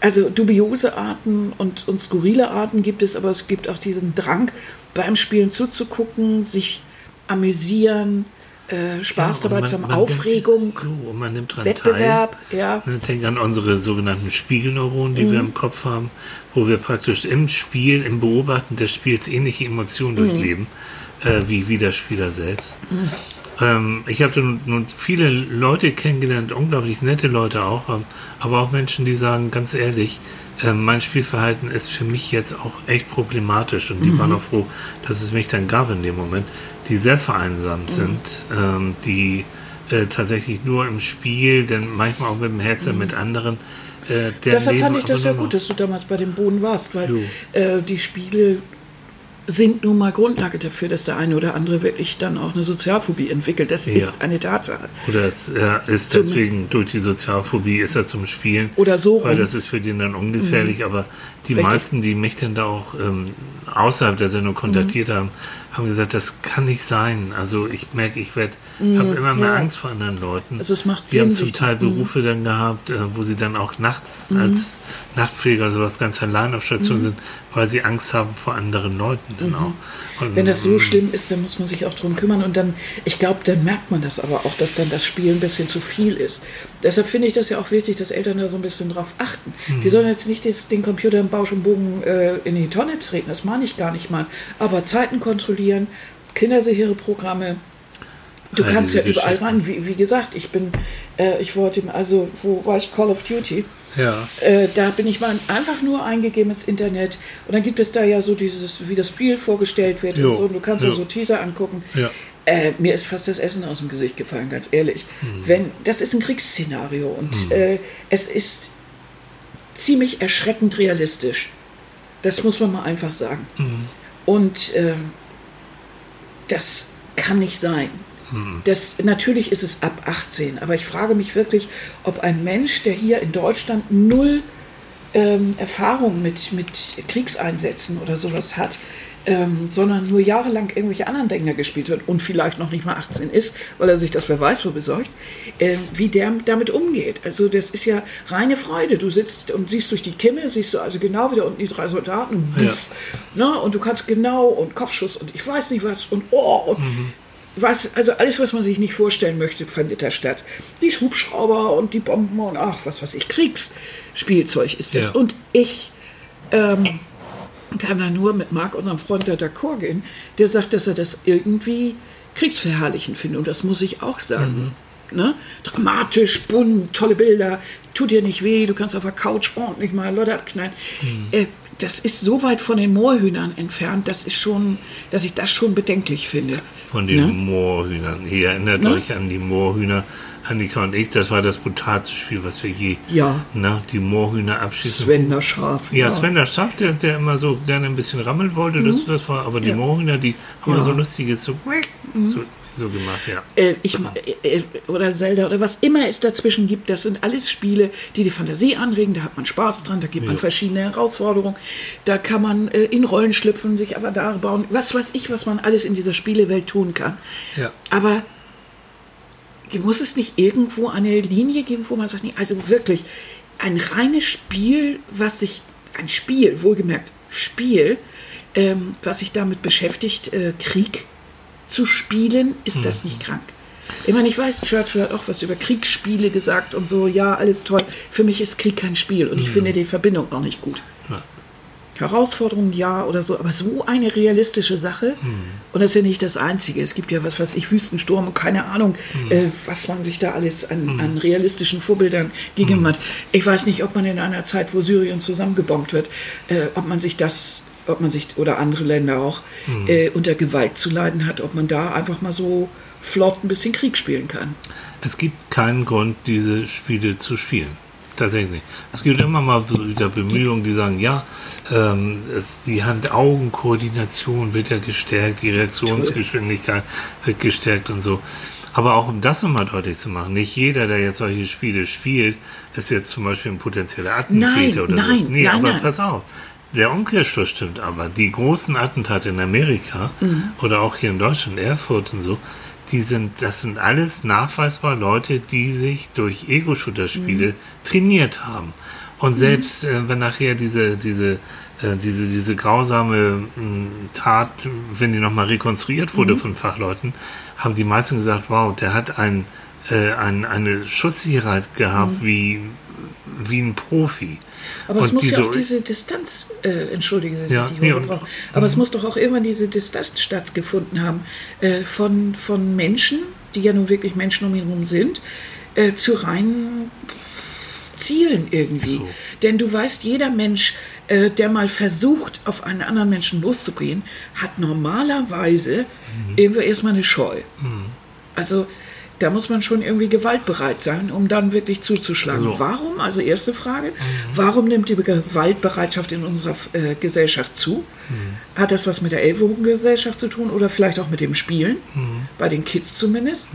also dubiose Arten und, und skurrile Arten gibt es, aber es gibt auch diesen Drang, beim Spielen zuzugucken, sich amüsieren, äh, Spaß Ja, dabei man- zu haben, man Aufregung, Nimmt, und man nimmt dran Wettbewerb, teil. ja. Denk an unsere sogenannten Spiegelneuronen, die Mhm. wir im Kopf haben, wo wir praktisch im Spiel, im Beobachten des Spiels ähnliche Emotionen Mhm. durchleben, äh, wie, wie der Spieler selbst. Ähm, ich habe nun, viele Leute kennengelernt, unglaublich nette Leute auch, ähm, aber auch Menschen, die sagen, ganz ehrlich, ähm, mein Spielverhalten ist für mich jetzt auch echt problematisch und die Mhm. waren auch froh, dass es mich dann gab in dem Moment, die sehr vereinsamt Mhm. sind, ähm, die äh, tatsächlich nur im Spiel, denn manchmal auch mit dem Headset mit anderen. Äh, Mhm. Deshalb Leben fand ich das ja gut, dass du damals bei dem Boden warst, weil äh, die Spiele sind nun mal Grundlage dafür, dass der eine oder andere wirklich dann auch eine Sozialphobie entwickelt. Das Ja. ist eine Tatsache. Oder es äh, ist Zum- deswegen durch die Sozialphobie ist er zum Spielen. Oder so Weil rum. Mhm. das ist für den dann ungefährlich. Aber die Richtig. meisten, die mich dann da auch ähm, außerhalb der Sendung kontaktiert haben, haben gesagt, das kann nicht sein. Also ich merke, ich werde, habe immer mehr ja. Angst vor anderen Leuten. Also es macht die Sinn, haben zum Teil Berufe dann gehabt, äh, wo sie dann auch nachts Mhm. als Nachtpfleger oder sowas ganz allein auf Station sind, weil sie Angst haben vor anderen Leuten dann auch. Und, Mhm. Wenn das so schlimm ist, dann muss man sich auch drum kümmern. Und dann, ich glaube, dann merkt man das aber auch, dass dann das Spiel ein bisschen zu viel ist. Deshalb finde ich das ja auch wichtig, dass Eltern da so ein bisschen drauf achten. Mhm. Die sollen jetzt nicht den Computer im Bausch und Bogen äh, in die Tonne treten, das meine ich gar nicht mal. Aber Zeiten kontrollieren, kindersichere Programme. Du All kannst ja überall ran. Wie, wie gesagt, ich bin, äh, ich wollte, also, wo war ich? Call of Duty. ja. Äh, da bin ich mal einfach nur eingegeben ins Internet und dann gibt es da ja so dieses, wie das Spiel vorgestellt wird Jo, und so. Und du kannst ja so Teaser angucken. Ja. Äh, mir ist fast das Essen aus dem Gesicht gefallen, ganz ehrlich. Wenn das ist ein Kriegsszenario und äh, es ist ziemlich erschreckend realistisch. Das muss man mal einfach sagen. Und ähm, das kann nicht sein. Das, natürlich ist es ab 18, aber ich frage mich wirklich, ob ein Mensch, der hier in Deutschland null ähm, Erfahrung mit, mit Kriegseinsätzen oder sowas hat, ähm, sondern nur jahrelang irgendwelche anderen Dinger gespielt hat und vielleicht noch nicht mal 18 ist, weil er sich das wer weiß wo besorgt, ähm, wie der damit umgeht. Also das ist ja reine Freude. Du sitzt und siehst durch die Kimme, siehst du also genau wieder unten die drei Soldaten und, Ja. buff, ne, und du kannst genau und Kopfschuss und ich weiß nicht was und oh und was, also alles, was man sich nicht vorstellen möchte, findet da statt. Die Hubschrauber und die Bomben und ach, was weiß ich, Kriegsspielzeug ist das. Ja. Und ich ähm, kann da nur mit Marc, unserem Freund, da d'accord gehen, der sagt, dass er das irgendwie kriegsverherrlichend findet. Und das muss ich auch sagen. Ne? Dramatisch, bunt, tolle Bilder, tut dir nicht weh, du kannst auf der Couch ordentlich mal Leute abknallen. Äh, das ist so weit von den Moorhühnern entfernt, das ist schon, dass ich das schon bedenklich finde. Von den Ne? Moorhühnern. Ihr erinnert Ne? euch an die Moorhühner, Annika und ich, das war das brutalste Spiel, was wir je, Ja. ne, die Moorhühner abschießen. Sven der Schaf. Ja, Sven der Schaf, der, der immer so gerne ein bisschen rammeln wollte, das, das war, aber die Mhm. Ja. Mhm. Moorhühner, die haben Ja. immer so lustiges, so, so, so gemacht, ja. Äh, ich, äh, äh, oder Zelda oder was immer es dazwischen gibt, das sind alles Spiele, die die Fantasie anregen, da hat man Spaß dran, da gibt man Ja. verschiedene Herausforderungen, da kann man äh, in Rollen schlüpfen, sich Avatare bauen, was weiß ich, was man alles in dieser Spielewelt tun kann. Ja. Aber muss es nicht irgendwo eine Linie geben, wo man sagt, nee, also wirklich ein reines Spiel, was sich, ein Spiel, wohlgemerkt Spiel, ähm, was sich damit beschäftigt, äh, Krieg zu spielen, ist das nicht krank? Ich meine, ich weiß, Churchill hat auch was über Kriegsspiele gesagt und so, ja, alles toll. Für mich ist Krieg kein Spiel und ich finde die Verbindung auch nicht gut. Ja. Herausforderungen ja oder so, aber so eine realistische Sache. Und das ist ja nicht das Einzige. Es gibt ja was, was ich, Wüstensturm und keine Ahnung, äh, was man sich da alles an, an realistischen Vorbildern gegeben hat. Ich weiß nicht, ob man in einer Zeit, wo Syrien zusammengebombt wird, äh, ob man sich das, ob man sich, oder andere Länder auch, äh, unter Gewalt zu leiden hat, ob man da einfach mal so flott ein bisschen Krieg spielen kann. Es gibt keinen Grund, diese Spiele zu spielen. Tatsächlich. Es gibt immer mal wieder Bemühungen, die sagen, ja, ähm, es, die Hand-Augen-Koordination wird ja gestärkt, die Reaktionsgeschwindigkeit wird gestärkt und so. Aber auch um das nochmal deutlich zu machen, nicht jeder, der jetzt solche Spiele spielt, ist jetzt zum Beispiel ein potenzieller Attentäter Nein, oder nein, so. Nee, nein, aber nein. pass auf. Der Umkehrschluss stimmt aber. Die großen Attentate in Amerika Mhm. oder auch hier in Deutschland, Erfurt und so, die sind, das sind alles nachweisbar Leute, die sich durch Ego-Shooter-Spiele Mhm. trainiert haben. Und selbst äh, wenn nachher diese, diese, äh, diese, diese grausame mh, Tat, wenn die nochmal rekonstruiert wurde Mhm. von Fachleuten, haben die meisten gesagt, wow, der hat ein, äh, ein, eine Schusssicherheit gehabt wie, wie ein Profi. Mhm. Aber es Und muss die ja auch diese Distanz, äh, entschuldige, dass Ja, ich die Worte und- brauche, aber es muss doch auch irgendwann diese Distanz stattgefunden haben äh, von, von Menschen, die ja nun wirklich Menschen um ihn herum sind, äh, zu reinen Zielen irgendwie. So. Denn du weißt, jeder Mensch, äh, der mal versucht, auf einen anderen Menschen loszugehen, hat normalerweise Mhm. irgendwie erstmal eine Scheu. Also da muss man schon irgendwie gewaltbereit sein, um dann wirklich zuzuschlagen. So. Warum? Also erste Frage, warum nimmt die Gewaltbereitschaft in unserer äh, Gesellschaft zu? Hat das was mit der Ellbogengesellschaft zu tun oder vielleicht auch mit dem Spielen? Bei den Kids zumindest.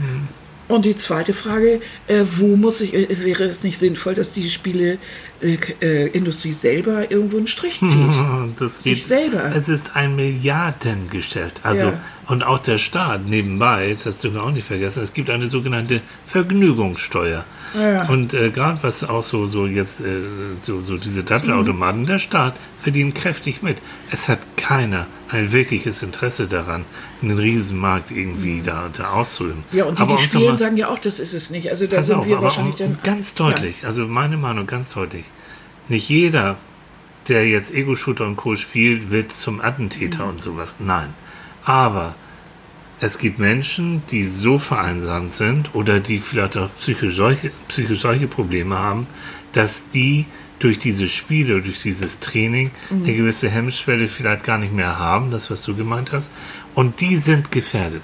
Und die zweite Frage, äh, wo muss ich, äh, wäre es nicht sinnvoll, dass die Spieleindustrie äh, Industrie selber irgendwo einen Strich zieht? Das geht, Sich selber. Es ist ein Milliardengeschäft. Also, Ja. und auch der Staat nebenbei, das dürfen wir auch nicht vergessen, es gibt eine sogenannte Vergnügungssteuer. Ja. Und äh, gerade was auch so, so jetzt, äh, so, so diese Dattelautomaten, der Staat verdient kräftig mit. Es hat keiner ein wirkliches Interesse daran, einen Riesenmarkt irgendwie da, da auszuüben. Ja, und die, Aber die spielen, nochmal- sagen ja auch, das ist es nicht. Also da sind auf, wir wahrscheinlich dann. ganz deutlich, also meine Meinung ganz deutlich. Nicht jeder, der jetzt Ego-Shooter und Co. spielt, wird zum Attentäter und sowas. Nein. Aber es gibt Menschen, die so vereinsamt sind oder die vielleicht auch psychisch solche, psychisch solche Probleme haben, dass die durch diese Spiele, durch dieses Training eine gewisse Hemmschwelle vielleicht gar nicht mehr haben, das was du gemeint hast. Und die sind gefährdet.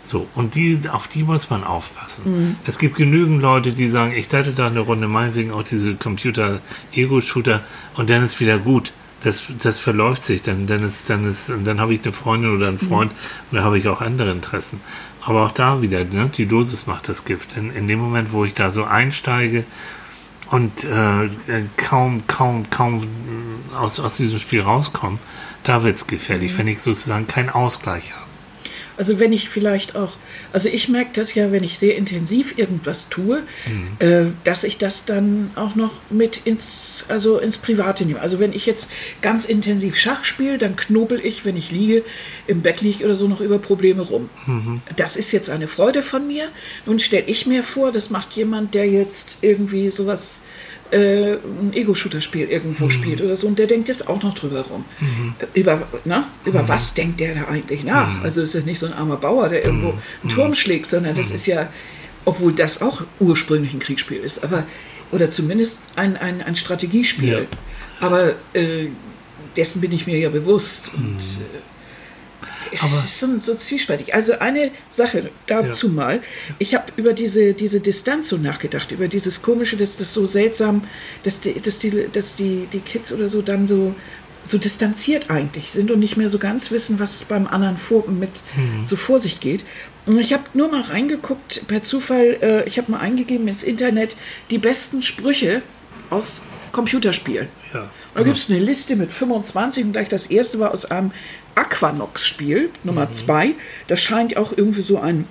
So, und die, auf die muss man aufpassen. Es gibt genügend Leute, die sagen, ich dachte da eine Runde, meinetwegen auch diese Computer-Ego-Shooter und dann ist wieder gut. Das, das verläuft sich, dann, dann ist, dann ist, dann habe ich eine Freundin oder einen Freund und dann habe ich auch andere Interessen. Aber auch da wieder, ne, die Dosis macht das Gift. In, in dem Moment, wo ich da so einsteige und äh, kaum, kaum, kaum äh, aus, aus diesem Spiel rauskomme, da wird's gefährlich, wenn ich sozusagen keinen Ausgleich habe. Also wenn ich vielleicht auch, also ich merke das ja, wenn ich sehr intensiv irgendwas tue, Mhm. äh, dass ich das dann auch noch mit ins, also ins Private nehme. Also wenn ich jetzt ganz intensiv Schach spiele, dann knobel ich, wenn ich liege, im Bett liege oder so noch über Probleme rum. Mhm. Das ist jetzt eine Freude von mir. Nun stelle ich mir vor, das macht jemand, der jetzt irgendwie sowas äh, ein Ego-Shooter-Spiel irgendwo spielt oder so und der denkt jetzt auch noch drüber rum. Äh, Über, na, über was denkt der da eigentlich nach? Also ist das nicht so ein armer Bauer, der irgendwo einen Turm schlägt, sondern das ist ja, obwohl das auch ursprünglich ein Kriegsspiel ist, aber oder zumindest ein, ein, ein Strategiespiel. Ja. Aber äh, dessen bin ich mir ja bewusst. Und, es Aber- ist so, so zwiespältig. Also eine Sache dazu mal. Ich habe über diese, diese Distanz so nachgedacht, über dieses Komische, dass das so seltsam, dass die, dass die, dass die, die Kids oder so dann so, so distanziert eigentlich sind und nicht mehr so ganz wissen, was beim anderen vor, mit so vor sich geht. Und ich habe nur mal reingeguckt, per Zufall, äh, ich habe mal eingegeben ins Internet, die besten Sprüche aus Computerspielen. Ja. Und da gibt es eine Liste mit 25 und gleich das erste war aus einem Aquanox-Spiel, Nummer zwei. Das scheint auch irgendwie so ein,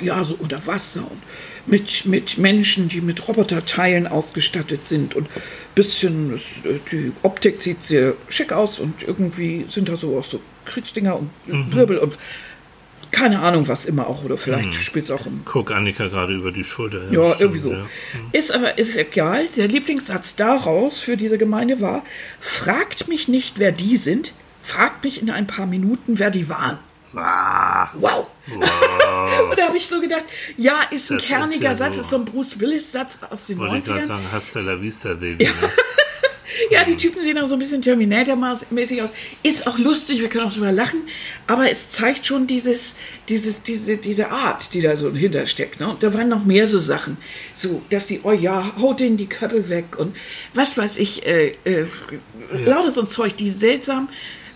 ja, so unter Wasser und mit, mit Menschen, die mit Roboterteilen ausgestattet sind und bisschen, äh, die Optik sieht sehr schick aus und irgendwie sind da so auch so Kriegsdinger und Wirbel und keine Ahnung was immer auch oder vielleicht spielt es auch im Guck Annika gerade über die Schulter. ja, stimmt, irgendwie so. ja. Ist aber ist egal. Der Lieblingssatz daraus für diese Gemeinde war: Fragt mich nicht, wer die sind. Fragt mich in ein paar Minuten, wer die waren. Ah, Wow. Und da habe ich so gedacht, ja, ist ein Das ist kerniger ja Satz, so- ist so ein Bruce Willis-Satz aus den wollte ich gerade 90ern. sagen, hasta la vista, Baby. Ne? Ja, die Typen sehen auch so ein bisschen Terminator-mäßig aus. Ist auch lustig, wir können auch drüber lachen, aber es zeigt schon dieses, dieses, diese, diese Art, die da so hintersteckt. Ne? Und da waren noch mehr so Sachen. So, dass die, oh ja, haut denen die Köpfe weg und was weiß ich, äh, äh, lauter so ein Zeug, die seltsam,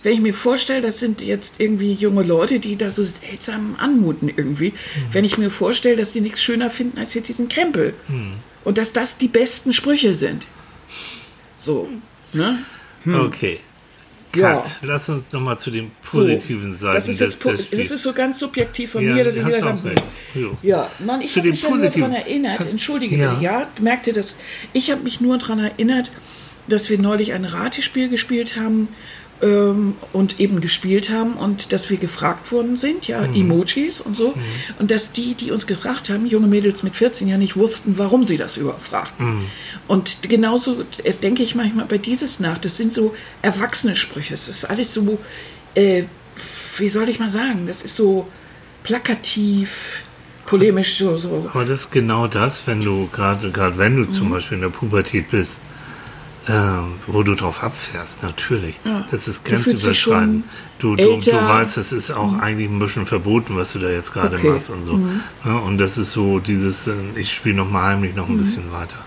wenn ich mir vorstelle, das sind jetzt irgendwie junge Leute, die da so seltsam anmuten irgendwie. Wenn ich mir vorstelle, dass die nichts schöner finden als jetzt diesen Krempel. Und dass das die besten Sprüche sind. So, ne? Okay. Ja. Cut. Lass uns nochmal zu den So, positiven Seiten das ist, des, jetzt, po- des das ist so ganz subjektiv von Ja, mir, dass ich gesagt habe. Jo. ja, Mann, ich habe mich ja nur daran erinnert, Hast- entschuldige Ja. bitte, ja, merkte das, ich habe mich nur daran erinnert, dass wir neulich ein Ratespiel gespielt haben ähm, und eben gespielt haben und dass wir gefragt worden sind, ja, Mhm. Emojis und so, und dass die, die uns gefragt haben, junge Mädels mit 14 ja nicht wussten, warum sie das überhaupt fragten. Mhm. Und genauso äh, denke ich manchmal bei dieses nach, das sind so erwachsene Sprüche, es ist alles so, äh, wie soll ich mal sagen, das ist so plakativ, polemisch, so, so. Aber das ist genau das, wenn du gerade, gerade wenn du Mhm. zum Beispiel in der Pubertät bist, ähm, wo du drauf abfährst, natürlich. Das ist grenzüberschreitend. Du, du, du. Mhm. weißt, das ist auch eigentlich ein bisschen verboten, was du da jetzt gerade Okay. Mhm. machst und so. Ja, und das ist so dieses, äh, ich spiele noch mal heimlich noch ein Mhm. bisschen weiter.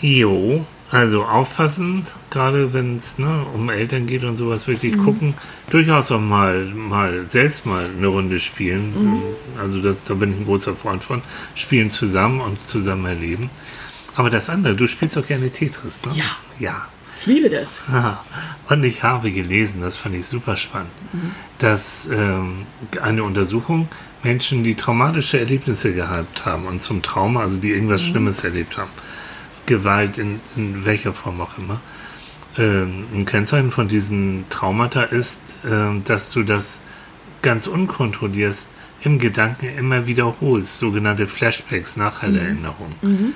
Jo, also aufpassen, gerade wenn es ne, um Eltern geht und sowas, wirklich Mhm. gucken, durchaus auch mal, mal selbst mal eine Runde spielen. Mhm. Also das, da bin ich ein großer Freund von. Spielen zusammen und zusammen erleben. Aber das andere, du spielst auch gerne Tetris, ne? Ja. Ja. Ich liebe das. Aha. Und ich habe gelesen, das fand ich super spannend, dass ähm, eine Untersuchung Menschen, die traumatische Erlebnisse gehabt haben und zum Trauma, also die irgendwas Schlimmes erlebt haben, Gewalt in, in welcher Form auch immer, ähm, ein Kennzeichen von diesen Traumata ist, ähm, dass du das ganz unkontrollierst im Gedanken immer wiederholst, sogenannte Flashbacks, Nachhallerinnerungen.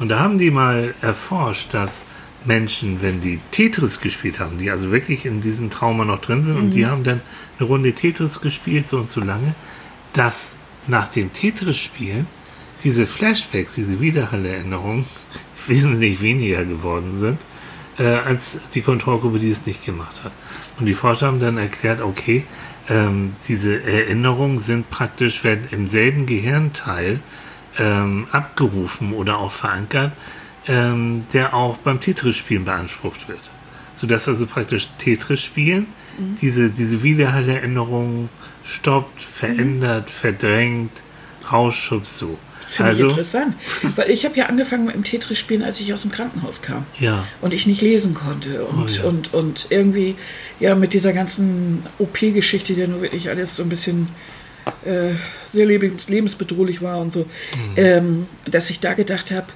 Und da haben die mal erforscht, dass Menschen, wenn die Tetris gespielt haben, die also wirklich in diesem Trauma noch drin sind und die haben dann eine Runde Tetris gespielt, so und so lange, dass nach dem Tetris-Spielen diese Flashbacks, diese Wiederhallerinnerungen wesentlich weniger geworden sind, äh, als die Kontrollgruppe, die es nicht gemacht hat. Und die Forscher haben dann erklärt, okay, ähm, diese Erinnerungen sind praktisch, werden im selben Gehirnteil ähm, abgerufen oder auch verankert, ähm, der auch beim Tetris-Spielen beansprucht wird. Sodass also praktisch Tetris-Spielen diese, diese Wiederhallerinnerung stoppt, verändert, verdrängt, rausschubst so. Das finde also, ich interessant. Weil ich habe ja angefangen mit dem Tetris-Spielen, als ich aus dem Krankenhaus kam. Ja. Und ich nicht lesen konnte. Und, Oh ja. und, und irgendwie, ja, mit dieser ganzen OP-Geschichte, die ja nur wirklich alles so ein bisschen äh, sehr lebens lebensbedrohlich war und so, ähm, dass ich da gedacht habe,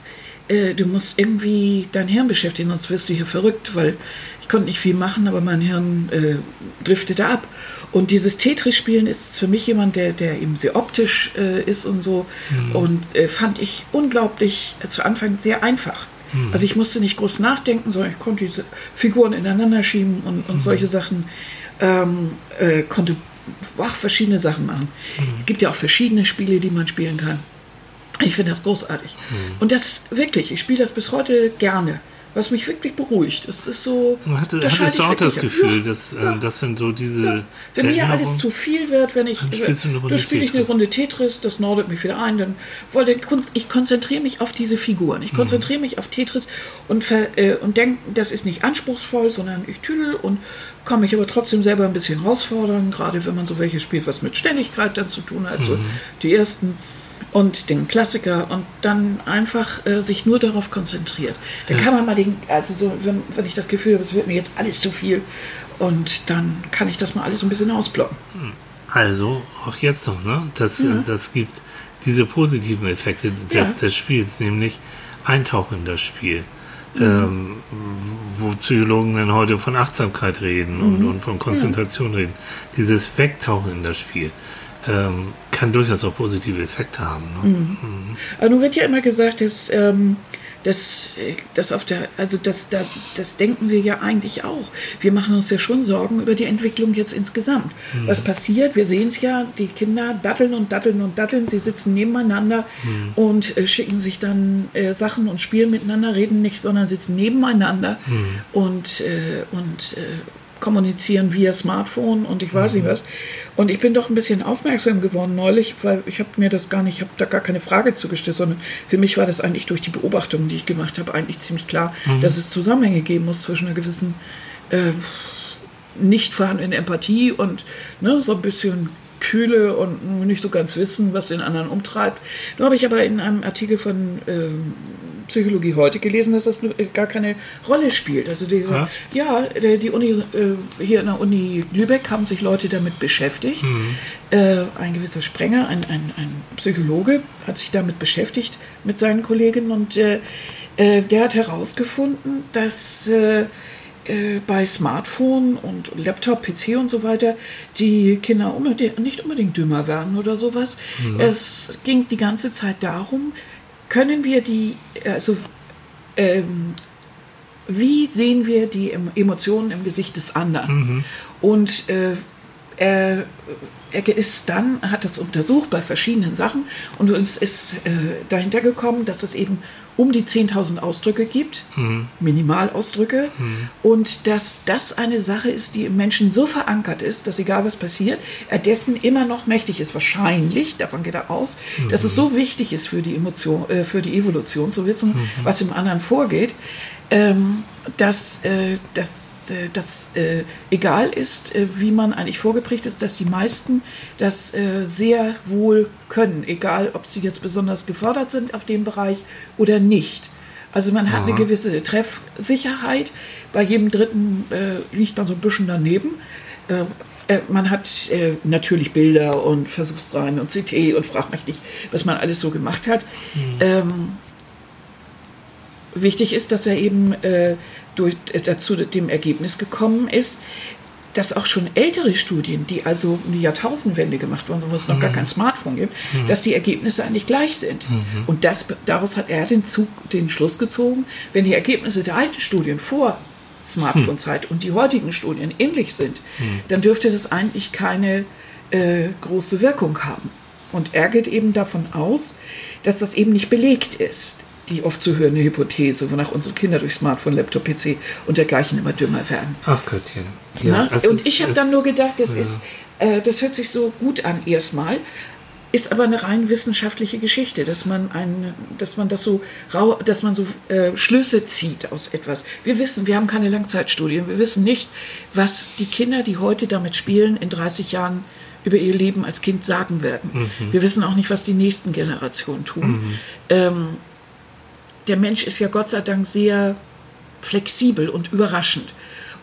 äh, du musst irgendwie dein Hirn beschäftigen, sonst wirst du hier verrückt, weil ich konnte nicht viel machen, aber mein Hirn äh, driftete ab. Und dieses Tetris-Spielen ist für mich jemand, der, der eben sehr optisch äh, ist und so. Und äh, fand ich unglaublich äh, zu Anfang sehr einfach. Also ich musste nicht groß nachdenken, sondern ich konnte diese Figuren ineinander schieben und, und solche Sachen. Ähm, äh, konnte ach, verschiedene Sachen machen. Es gibt ja auch verschiedene Spiele, die man spielen kann. Ich finde das großartig. Und das wirklich, ich spiele das bis heute gerne. was mich wirklich beruhigt. Das ist so. Hatte, da hattest du auch das Gefühl, Ja, dass ja. äh, das sind so diese. Ja. Wenn mir alles zu viel wird, wenn ich, Dann spielst du eine Runde spiele ich eine Tetris. Runde Tetris, das nordet mich wieder ein, dann weil Kunst, ich konzentriere mich auf diese Figuren, Mhm. ich konzentriere mich auf Tetris und äh, und denke, das ist nicht anspruchsvoll, sondern ich tüdel und kann mich aber trotzdem selber ein bisschen herausfordern, gerade wenn man so welche spielt, was mit Ständigkeit dann zu tun hat, so Mhm. die ersten und den Klassiker und dann einfach äh, sich nur darauf konzentriert. Dann kann man mal den, also so, wenn, wenn ich das Gefühl habe, es wird mir jetzt alles zu viel und dann kann ich das mal alles so ein bisschen ausblocken. Also, auch jetzt noch, ne? Das, äh, das gibt diese positiven Effekte des, Ja. des Spiels, nämlich Eintauchen in das Spiel. Mhm. Ähm, wo Psychologen dann heute von Achtsamkeit reden und, Mhm. und von Konzentration reden. Dieses Wegtauchen in das Spiel ähm, kann durchaus auch positive Effekte haben. Ne? Mhm. Aber nun wird ja immer gesagt, dass, ähm, dass, äh, dass auf der, also das, das, das denken wir ja eigentlich auch. Wir machen uns ja schon Sorgen über die Entwicklung jetzt insgesamt. Was passiert? Wir sehen es ja, die Kinder datteln und datteln und datteln, sie sitzen nebeneinander und äh, schicken sich dann äh, Sachen und spielen miteinander, reden nicht, sondern sitzen nebeneinander und, äh, und äh, kommunizieren via Smartphone und ich weiß nicht was. Und ich bin doch ein bisschen aufmerksam geworden neulich, weil ich habe mir das gar nicht, ich habe da gar keine Frage zugestellt, sondern für mich war das eigentlich durch die Beobachtungen, die ich gemacht habe, eigentlich ziemlich klar, dass es Zusammenhänge geben muss zwischen einer gewissen äh, nicht vorhandenen Empathie und ne, so ein bisschen Kühle und nicht so ganz wissen, was den anderen umtreibt. Nun habe ich aber in einem Artikel von ähm, Psychologie heute gelesen, dass das gar keine Rolle spielt. Also diese, ja, äh, die Uni äh, hier in der Uni Lübeck haben sich Leute damit beschäftigt. Äh, ein gewisser Sprenger, ein, ein, ein Psychologe, hat sich damit beschäftigt mit seinen Kollegen und äh, der hat herausgefunden, dass äh, bei Smartphone und Laptop, PC und so weiter die Kinder unbedingt, nicht unbedingt dümmer werden oder sowas. Es ging die ganze Zeit darum, können wir die, also ähm, wie sehen wir die Em- Emotionen im Gesicht des anderen? Und äh, er, er ist dann, hat das untersucht bei verschiedenen Sachen und uns ist äh, dahinter gekommen, dass es eben um die 10.000 Ausdrücke gibt, Minimalausdrücke, und dass das eine Sache ist, die im Menschen so verankert ist, dass egal was passiert, er dessen immer noch mächtig ist. Wahrscheinlich, davon geht er aus, dass es so wichtig ist für die Emotion, äh, für die Evolution zu wissen, was im anderen vorgeht, ähm, dass äh, das, äh, das äh, egal ist, äh, wie man eigentlich vorgeprägt ist, dass die meisten das äh, sehr wohl können, egal ob sie jetzt besonders gefördert sind auf dem Bereich oder nicht. Also man hat eine gewisse Treffsicherheit. Bei jedem Dritten äh, liegt man so ein bisschen daneben. Äh, äh, man hat äh, natürlich Bilder und Versuchsreihen und CT und fragt mich nicht, was man alles so gemacht hat. Ähm, wichtig ist, dass er eben äh, durch, äh, dazu dem Ergebnis gekommen ist, dass auch schon ältere Studien, die also um die Jahrtausendwende gemacht wurden, wo es noch gar kein Smartphone gibt, dass die Ergebnisse eigentlich gleich sind. Und das, daraus hat er den, Zug, den Schluss gezogen, wenn die Ergebnisse der alten Studien vor Smartphone-Zeit und die heutigen Studien ähnlich sind, dann dürfte das eigentlich keine äh, große Wirkung haben. Und er geht eben davon aus, dass das eben nicht belegt ist. Die oft zu hörende Hypothese, wonach unsere Kinder durch Smartphone, Laptop, PC und dergleichen immer dümmer werden. Ach Gottchen. Es und ist- ich habe dann nur gedacht, das ja. ist, äh, das hört sich so gut an erstmal, ist aber eine rein wissenschaftliche Geschichte, dass man ein, dass man das so rau, dass man so äh, Schlüsse zieht aus etwas. Wir wissen, wir haben keine Langzeitstudien, wir wissen nicht, was die Kinder, die heute damit spielen, in 30 Jahren über ihr Leben als Kind sagen werden. Wir wissen auch nicht, was die nächsten Generationen tun. Ähm, der Mensch ist ja Gott sei Dank sehr flexibel und überraschend.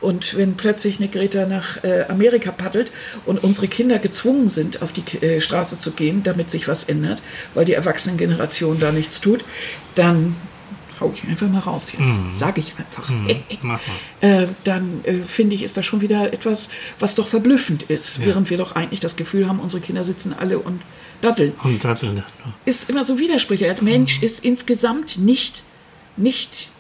Und wenn plötzlich eine Greta nach äh, Amerika paddelt und unsere Kinder gezwungen sind, auf die äh, Straße zu gehen, damit sich was ändert, weil die Erwachsenengeneration da nichts tut, dann hau ich einfach mal raus jetzt. Sage ich einfach. Mach mal. äh, dann äh, finde ich, ist das schon wieder etwas, was doch verblüffend ist, während wir doch eigentlich das Gefühl haben, unsere Kinder sitzen alle und datteln Und Datteln ist immer so widersprüchlich. Der Mensch Mhm. ist insgesamt nicht, nicht,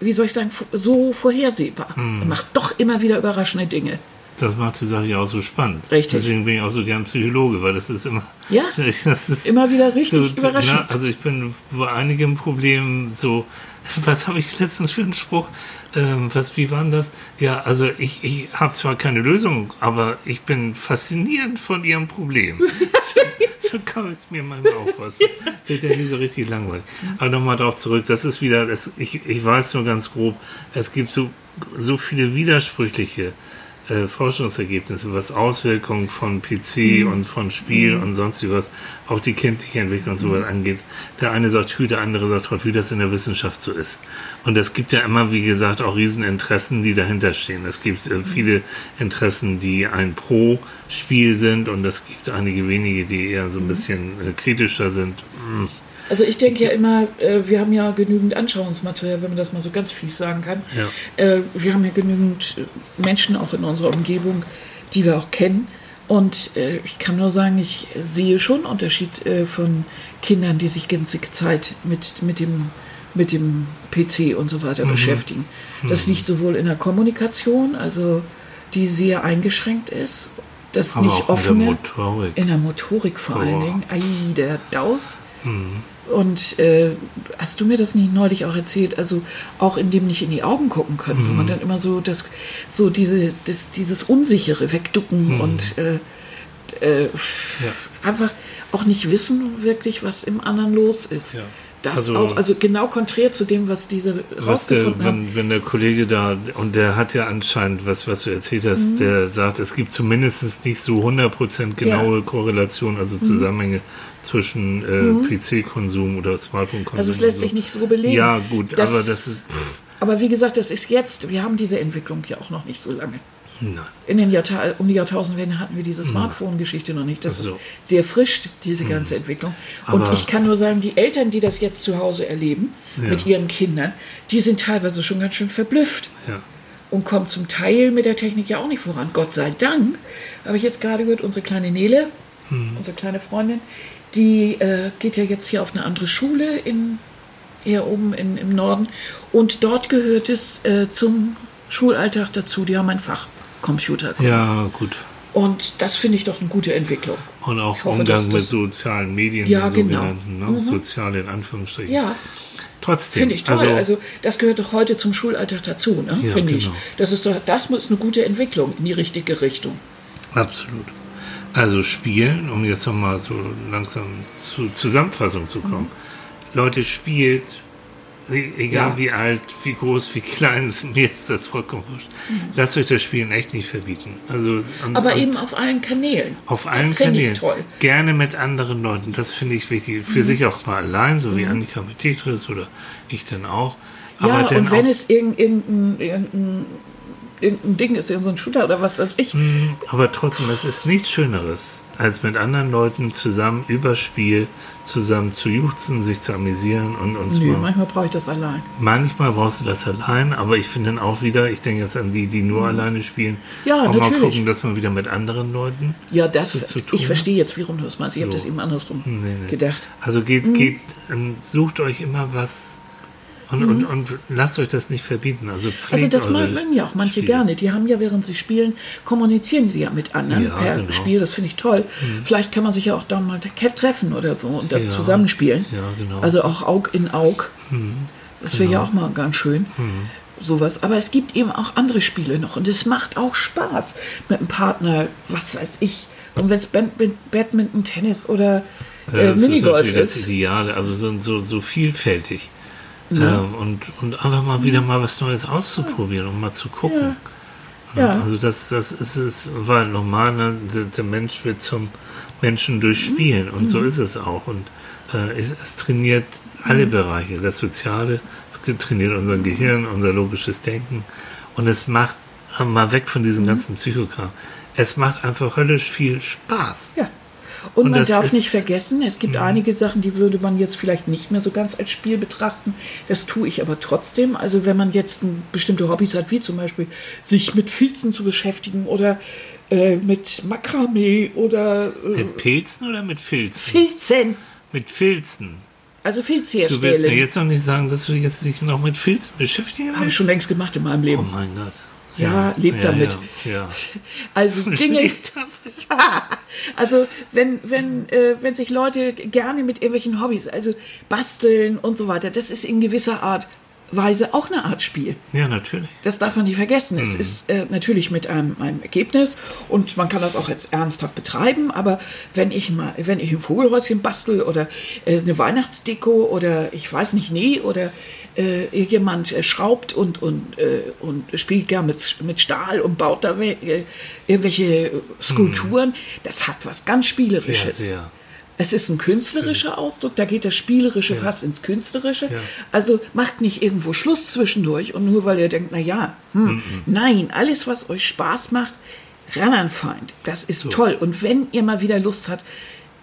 wie soll ich sagen, so vorhersehbar. Mhm. Er macht doch immer wieder überraschende Dinge. Das macht die Sache ja auch so spannend. Richtig. Deswegen bin ich auch so gern Psychologe, weil das ist immer. Ja, das ist immer wieder richtig überraschend. Na, also ich bin bei einigen Problemen so. Was habe ich letztens für einen Spruch? Ähm, was, wie war denn das? Ja, also ich, ich habe zwar keine Lösung, aber ich bin faszinierend von ihrem Problem. so, so kam es mir manchmal auch was. Wird ja nie so richtig langweilig. Aber nochmal darauf zurück, das ist wieder, das, ich, ich weiß nur ganz grob, es gibt so, so viele widersprüchliche äh, Forschungsergebnisse, was Auswirkungen von PC und von Spiel und sonst was auf die kindliche Entwicklung und so weiter angeht. Der eine sagt Hü, der andere sagt Hot, wie das in der Wissenschaft so ist. Und es gibt ja immer, wie gesagt, auch Rieseninteressen, die dahinter stehen. Es gibt äh, viele Interessen, die ein Pro-Spiel sind und es gibt einige wenige, die eher so ein bisschen äh, kritischer sind. Hm. Also ich denke ja immer, äh, wir haben ja genügend Anschauungsmaterial, wenn man das mal so ganz fies sagen kann. Ja. Äh, wir haben ja genügend Menschen auch in unserer Umgebung, die wir auch kennen. Und äh, ich kann nur sagen, ich sehe schon Unterschied äh, von Kindern, die sich ganze Zeit mit, mit, dem, mit dem PC und so weiter beschäftigen. Das liegt sowohl in der Kommunikation, also die sehr eingeschränkt ist, das Aber nicht auch in der offene. Motorik. In der Motorik vor allen Oh. Dingen. Ei, der Daus. Und äh, hast du mir das nicht neulich auch erzählt? Also auch in dem nicht in die Augen gucken können, wo man dann immer so das, so diese, das, dieses Unsichere wegducken und äh, äh, einfach auch nicht wissen wirklich, was im anderen los ist. Ja. Das Also- auch, also genau konträr zu dem, was diese der, rausgefunden haben. wenn, wenn der Kollege da, und der hat ja anscheinend, was, was du erzählt hast, Mhm. der sagt, es gibt zumindest nicht so 100% genaue Korrelation, also Mhm. Zusammenhänge zwischen äh, PC-Konsum oder Smartphone-Konsum. Also es lässt und sich nicht so belegen. Ja, gut, Das- aber das ist. Pff, Aber wie gesagt, das ist jetzt, wir haben diese Entwicklung ja auch noch nicht so lange. nein. In den Jahrta um die Jahrtausendwende hatten wir diese Smartphone-Geschichte noch nicht. Das Ach so. ist sehr frisch, diese ganze Entwicklung. Und Aber- ich kann nur sagen, die Eltern, die das jetzt zu Hause erleben, mit ihren Kindern, die sind teilweise schon ganz schön verblüfft Ja. und kommen zum Teil mit der Technik ja auch nicht voran. Gott sei Dank, habe ich jetzt gerade gehört, unsere kleine Nele, unsere kleine Freundin, die äh, geht ja jetzt hier auf eine andere Schule in, eher oben in, im Norden. Und dort gehört es äh, zum Schulalltag dazu. Die haben ein Fach Computer. ja, gut. Und das finde ich doch eine gute Entwicklung. Und auch Ich hoffe, Umgang mit sozialen Medien, Ja, genau. sogenannten, ne? soziale in Anführungsstrichen. Ja, Trotzdem. finde ich toll. Also, das gehört doch heute zum Schulalltag dazu, ne? Ja, finde ich. genau. Das ist doch, das ist eine gute Entwicklung in die richtige Richtung. Absolut. Also spielen, um jetzt nochmal so langsam zur Zusammenfassung zu kommen. Leute, spielt, e- egal Ja. wie alt, wie groß, wie klein, mir ist das vollkommen wurscht. Lasst euch das Spielen echt nicht verbieten. Also, und, Aber und eben auf allen Kanälen. auf das allen fände Kanälen. Ich toll. Gerne mit anderen Leuten, das finde ich wichtig. Für sich auch mal allein, so wie Annika mit Tetris oder ich dann auch. Mhm. Ja, und wenn es irgendein, irgendein, irgendein, Ding ist, irgendein Shooter oder was weiß ich. Aber trotzdem, es ist nichts Schöneres, als mit anderen Leuten zusammen über Spiel zusammen zu juchzen, sich zu amüsieren und uns Nö, mal. manchmal brauche ich das allein. Manchmal brauchst du das allein, aber ich finde dann auch wieder, ich denke jetzt an die, die nur alleine spielen, Mhm. Ja, auch mal natürlich. gucken, dass man wieder mit anderen Leuten. Ja, das, zu tun, ich verstehe jetzt, warum du es meinst. Ich habe So. das eben andersrum Nee, nee. gedacht. Also geht, Mhm. geht, ähm, sucht euch immer was und, und, und lasst euch das nicht verbieten. Also, Mhm. Also das mögen ja auch manche Spiele. gerne. Die haben ja, während sie spielen, kommunizieren sie ja mit anderen Ja, per genau. Mhm. Spiel. Das finde ich toll. Vielleicht kann man sich ja auch dann mal treffen oder so und das Ja. zusammenspielen. Ja, genau. Mhm. Also auch Aug in Aug. Das wäre ja auch mal ganz schön. Sowas. Aber es gibt eben auch andere Spiele noch und es macht auch Spaß mit einem Partner, was weiß ich. Und wenn es Badminton, Tennis oder Ja, äh, das ist Minigolf natürlich das ist. Ideale, also so, so, so vielfältig. Ähm, und, und einfach mal wieder mal was Neues auszuprobieren und mal zu gucken. Ja. Also das, das ist es, weil normal, ne, der, der Mensch wird zum Menschen durch Spielen und so ist es auch. Und äh, es, es trainiert alle Bereiche, das Soziale, es trainiert unser Gehirn, unser logisches Denken und es macht, äh, mal weg von diesem ganzen Psychokram, es macht einfach höllisch viel Spaß. Ja. Und, Und man darf nicht vergessen, es gibt einige Sachen, die würde man jetzt vielleicht nicht mehr so ganz als Spiel betrachten. Das tue ich aber trotzdem. Also wenn man jetzt ein, bestimmte Hobbys hat, wie zum Beispiel sich mit Filzen zu beschäftigen oder äh, mit Makramee oder äh, Mit Pilzen oder mit Filzen? Filzen, Mit Filzen. also Filz Du willst mir herstellen. jetzt noch nicht sagen, dass du jetzt dich noch mit Filzen beschäftigen Habe ich willst? schon längst gemacht in meinem Oh Leben. mein Gott. Ja, lebt damit. Ja, ja. Also Dinge, also wenn, wenn, äh, wenn sich Leute gerne mit irgendwelchen Hobbys, also basteln und so weiter, das ist in gewisser Art Weise auch eine Art Spiel. Ja, natürlich. Das darf man nicht vergessen. Mhm. Es ist äh, natürlich mit einem, einem Ergebnis und man kann das auch jetzt ernsthaft betreiben, aber wenn ich mal, wenn ich ein Vogelhäuschen bastel oder äh, eine Weihnachtsdeko oder ich weiß nicht, nee, oder äh, jemand äh, schraubt und, und, äh, und spielt gern mit, mit Stahl und baut da äh, irgendwelche Skulpturen, das hat was ganz Ja, Spielerisches. sehr. Es ist ein künstlerischer Ausdruck, da geht das Spielerische fast ins Künstlerische. Ja. Also macht nicht irgendwo Schluss zwischendurch und nur weil ihr denkt, na ja, hm, nein, alles, was euch Spaß macht, ran an Feind. Das ist toll. Und wenn ihr mal wieder Lust habt,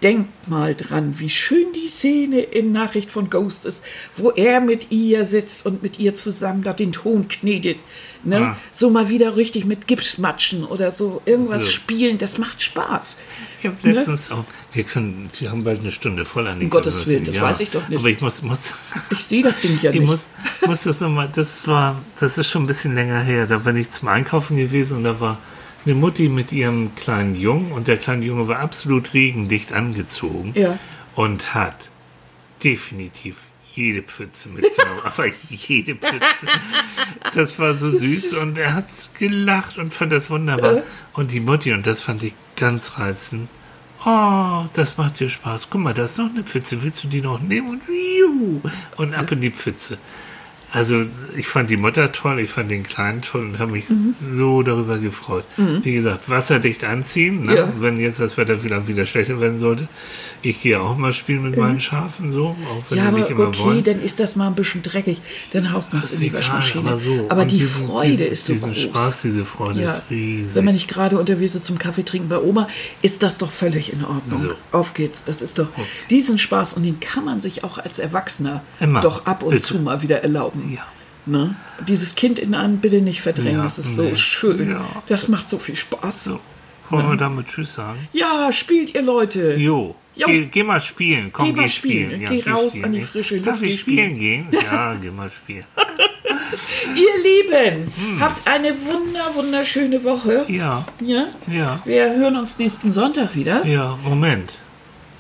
denkt mal dran, wie schön die Szene in Nachricht von Ghost ist, wo er mit ihr sitzt und mit ihr zusammen da den Ton knetet. Ne? Ah. So mal wieder richtig mit Gips matschen oder so irgendwas So. spielen, das macht Spaß. Ich habe letztens auch, wir können, wir haben bald eine Stunde voll an Um Gottes Willen, das weiß ich doch nicht. Aber ich muss, muss, Ich sehe das Ding ja ich nicht. muss, muss das nochmal, das war, das ist schon ein bisschen länger her. Da bin ich zum Einkaufen gewesen und da war eine Mutti mit ihrem kleinen Jungen und der kleine Junge war absolut regendicht angezogen Ja. und hat definitiv jede Pfütze mitgenommen, aber jede Pfütze. Das war so süß und er hat gelacht und fand das wunderbar. Und die Mutti, und das fand ich ganz reizend, oh, das macht dir Spaß. Guck mal, da ist noch eine Pfütze, willst du die noch nehmen? Und, und ab in die Pfütze. Also ich fand die Mutter toll, ich fand den Kleinen toll und habe mich Mhm. so darüber gefreut. Wie gesagt, wasserdicht anziehen, ne? Ja. wenn jetzt das Wetter wieder, wieder schlechter werden sollte. Ich gehe auch mal spielen mit meinen Schafen, so, auch wenn Mhm. ja, die nicht aber immer okay, wollen. dann ist das mal ein bisschen dreckig. Dann haust man es in die Waschmaschine. aber so. Aber die diesen- Freude diesen, ist so diesen groß. Spaß, diese Freude Ja. ist riesig. Wenn man nicht gerade unterwegs ist zum Kaffee trinken bei Oma, ist das doch völlig in Ordnung. So. Auf geht's. Das ist doch diesen Spaß und den kann man sich auch als Erwachsener Immer. doch ab und Bitte. zu mal wieder erlauben. Ja. Ne? Dieses Kind in einem bitte nicht verdrängen, Ja, das ist so nee. schön. Ja. Das macht so viel Spaß. so. Wollen wir damit Tschüss sagen? Ja, spielt ihr Leute. Jo. Jo. Geh, geh mal spielen. Komm, Geh geh, mal spielen. Geh raus an die frische Luft, Darf ich spielen gehen? Ja, geh mal spielen. Ihr Lieben, habt eine wunder, wunderschöne Woche. Hm. Ja, Ja? ja, Wir hören uns nächsten Sonntag wieder. ja. Moment.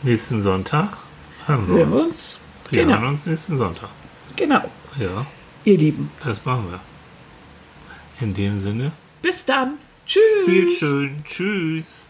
Nächsten Sonntag hören wir Hören wir uns. uns. Wir hören Genau, uns nächsten Sonntag. genau. Ja, Ihr Lieben, das machen wir. In dem Sinne, bis dann. Tschüss. viel schön. Tschüss.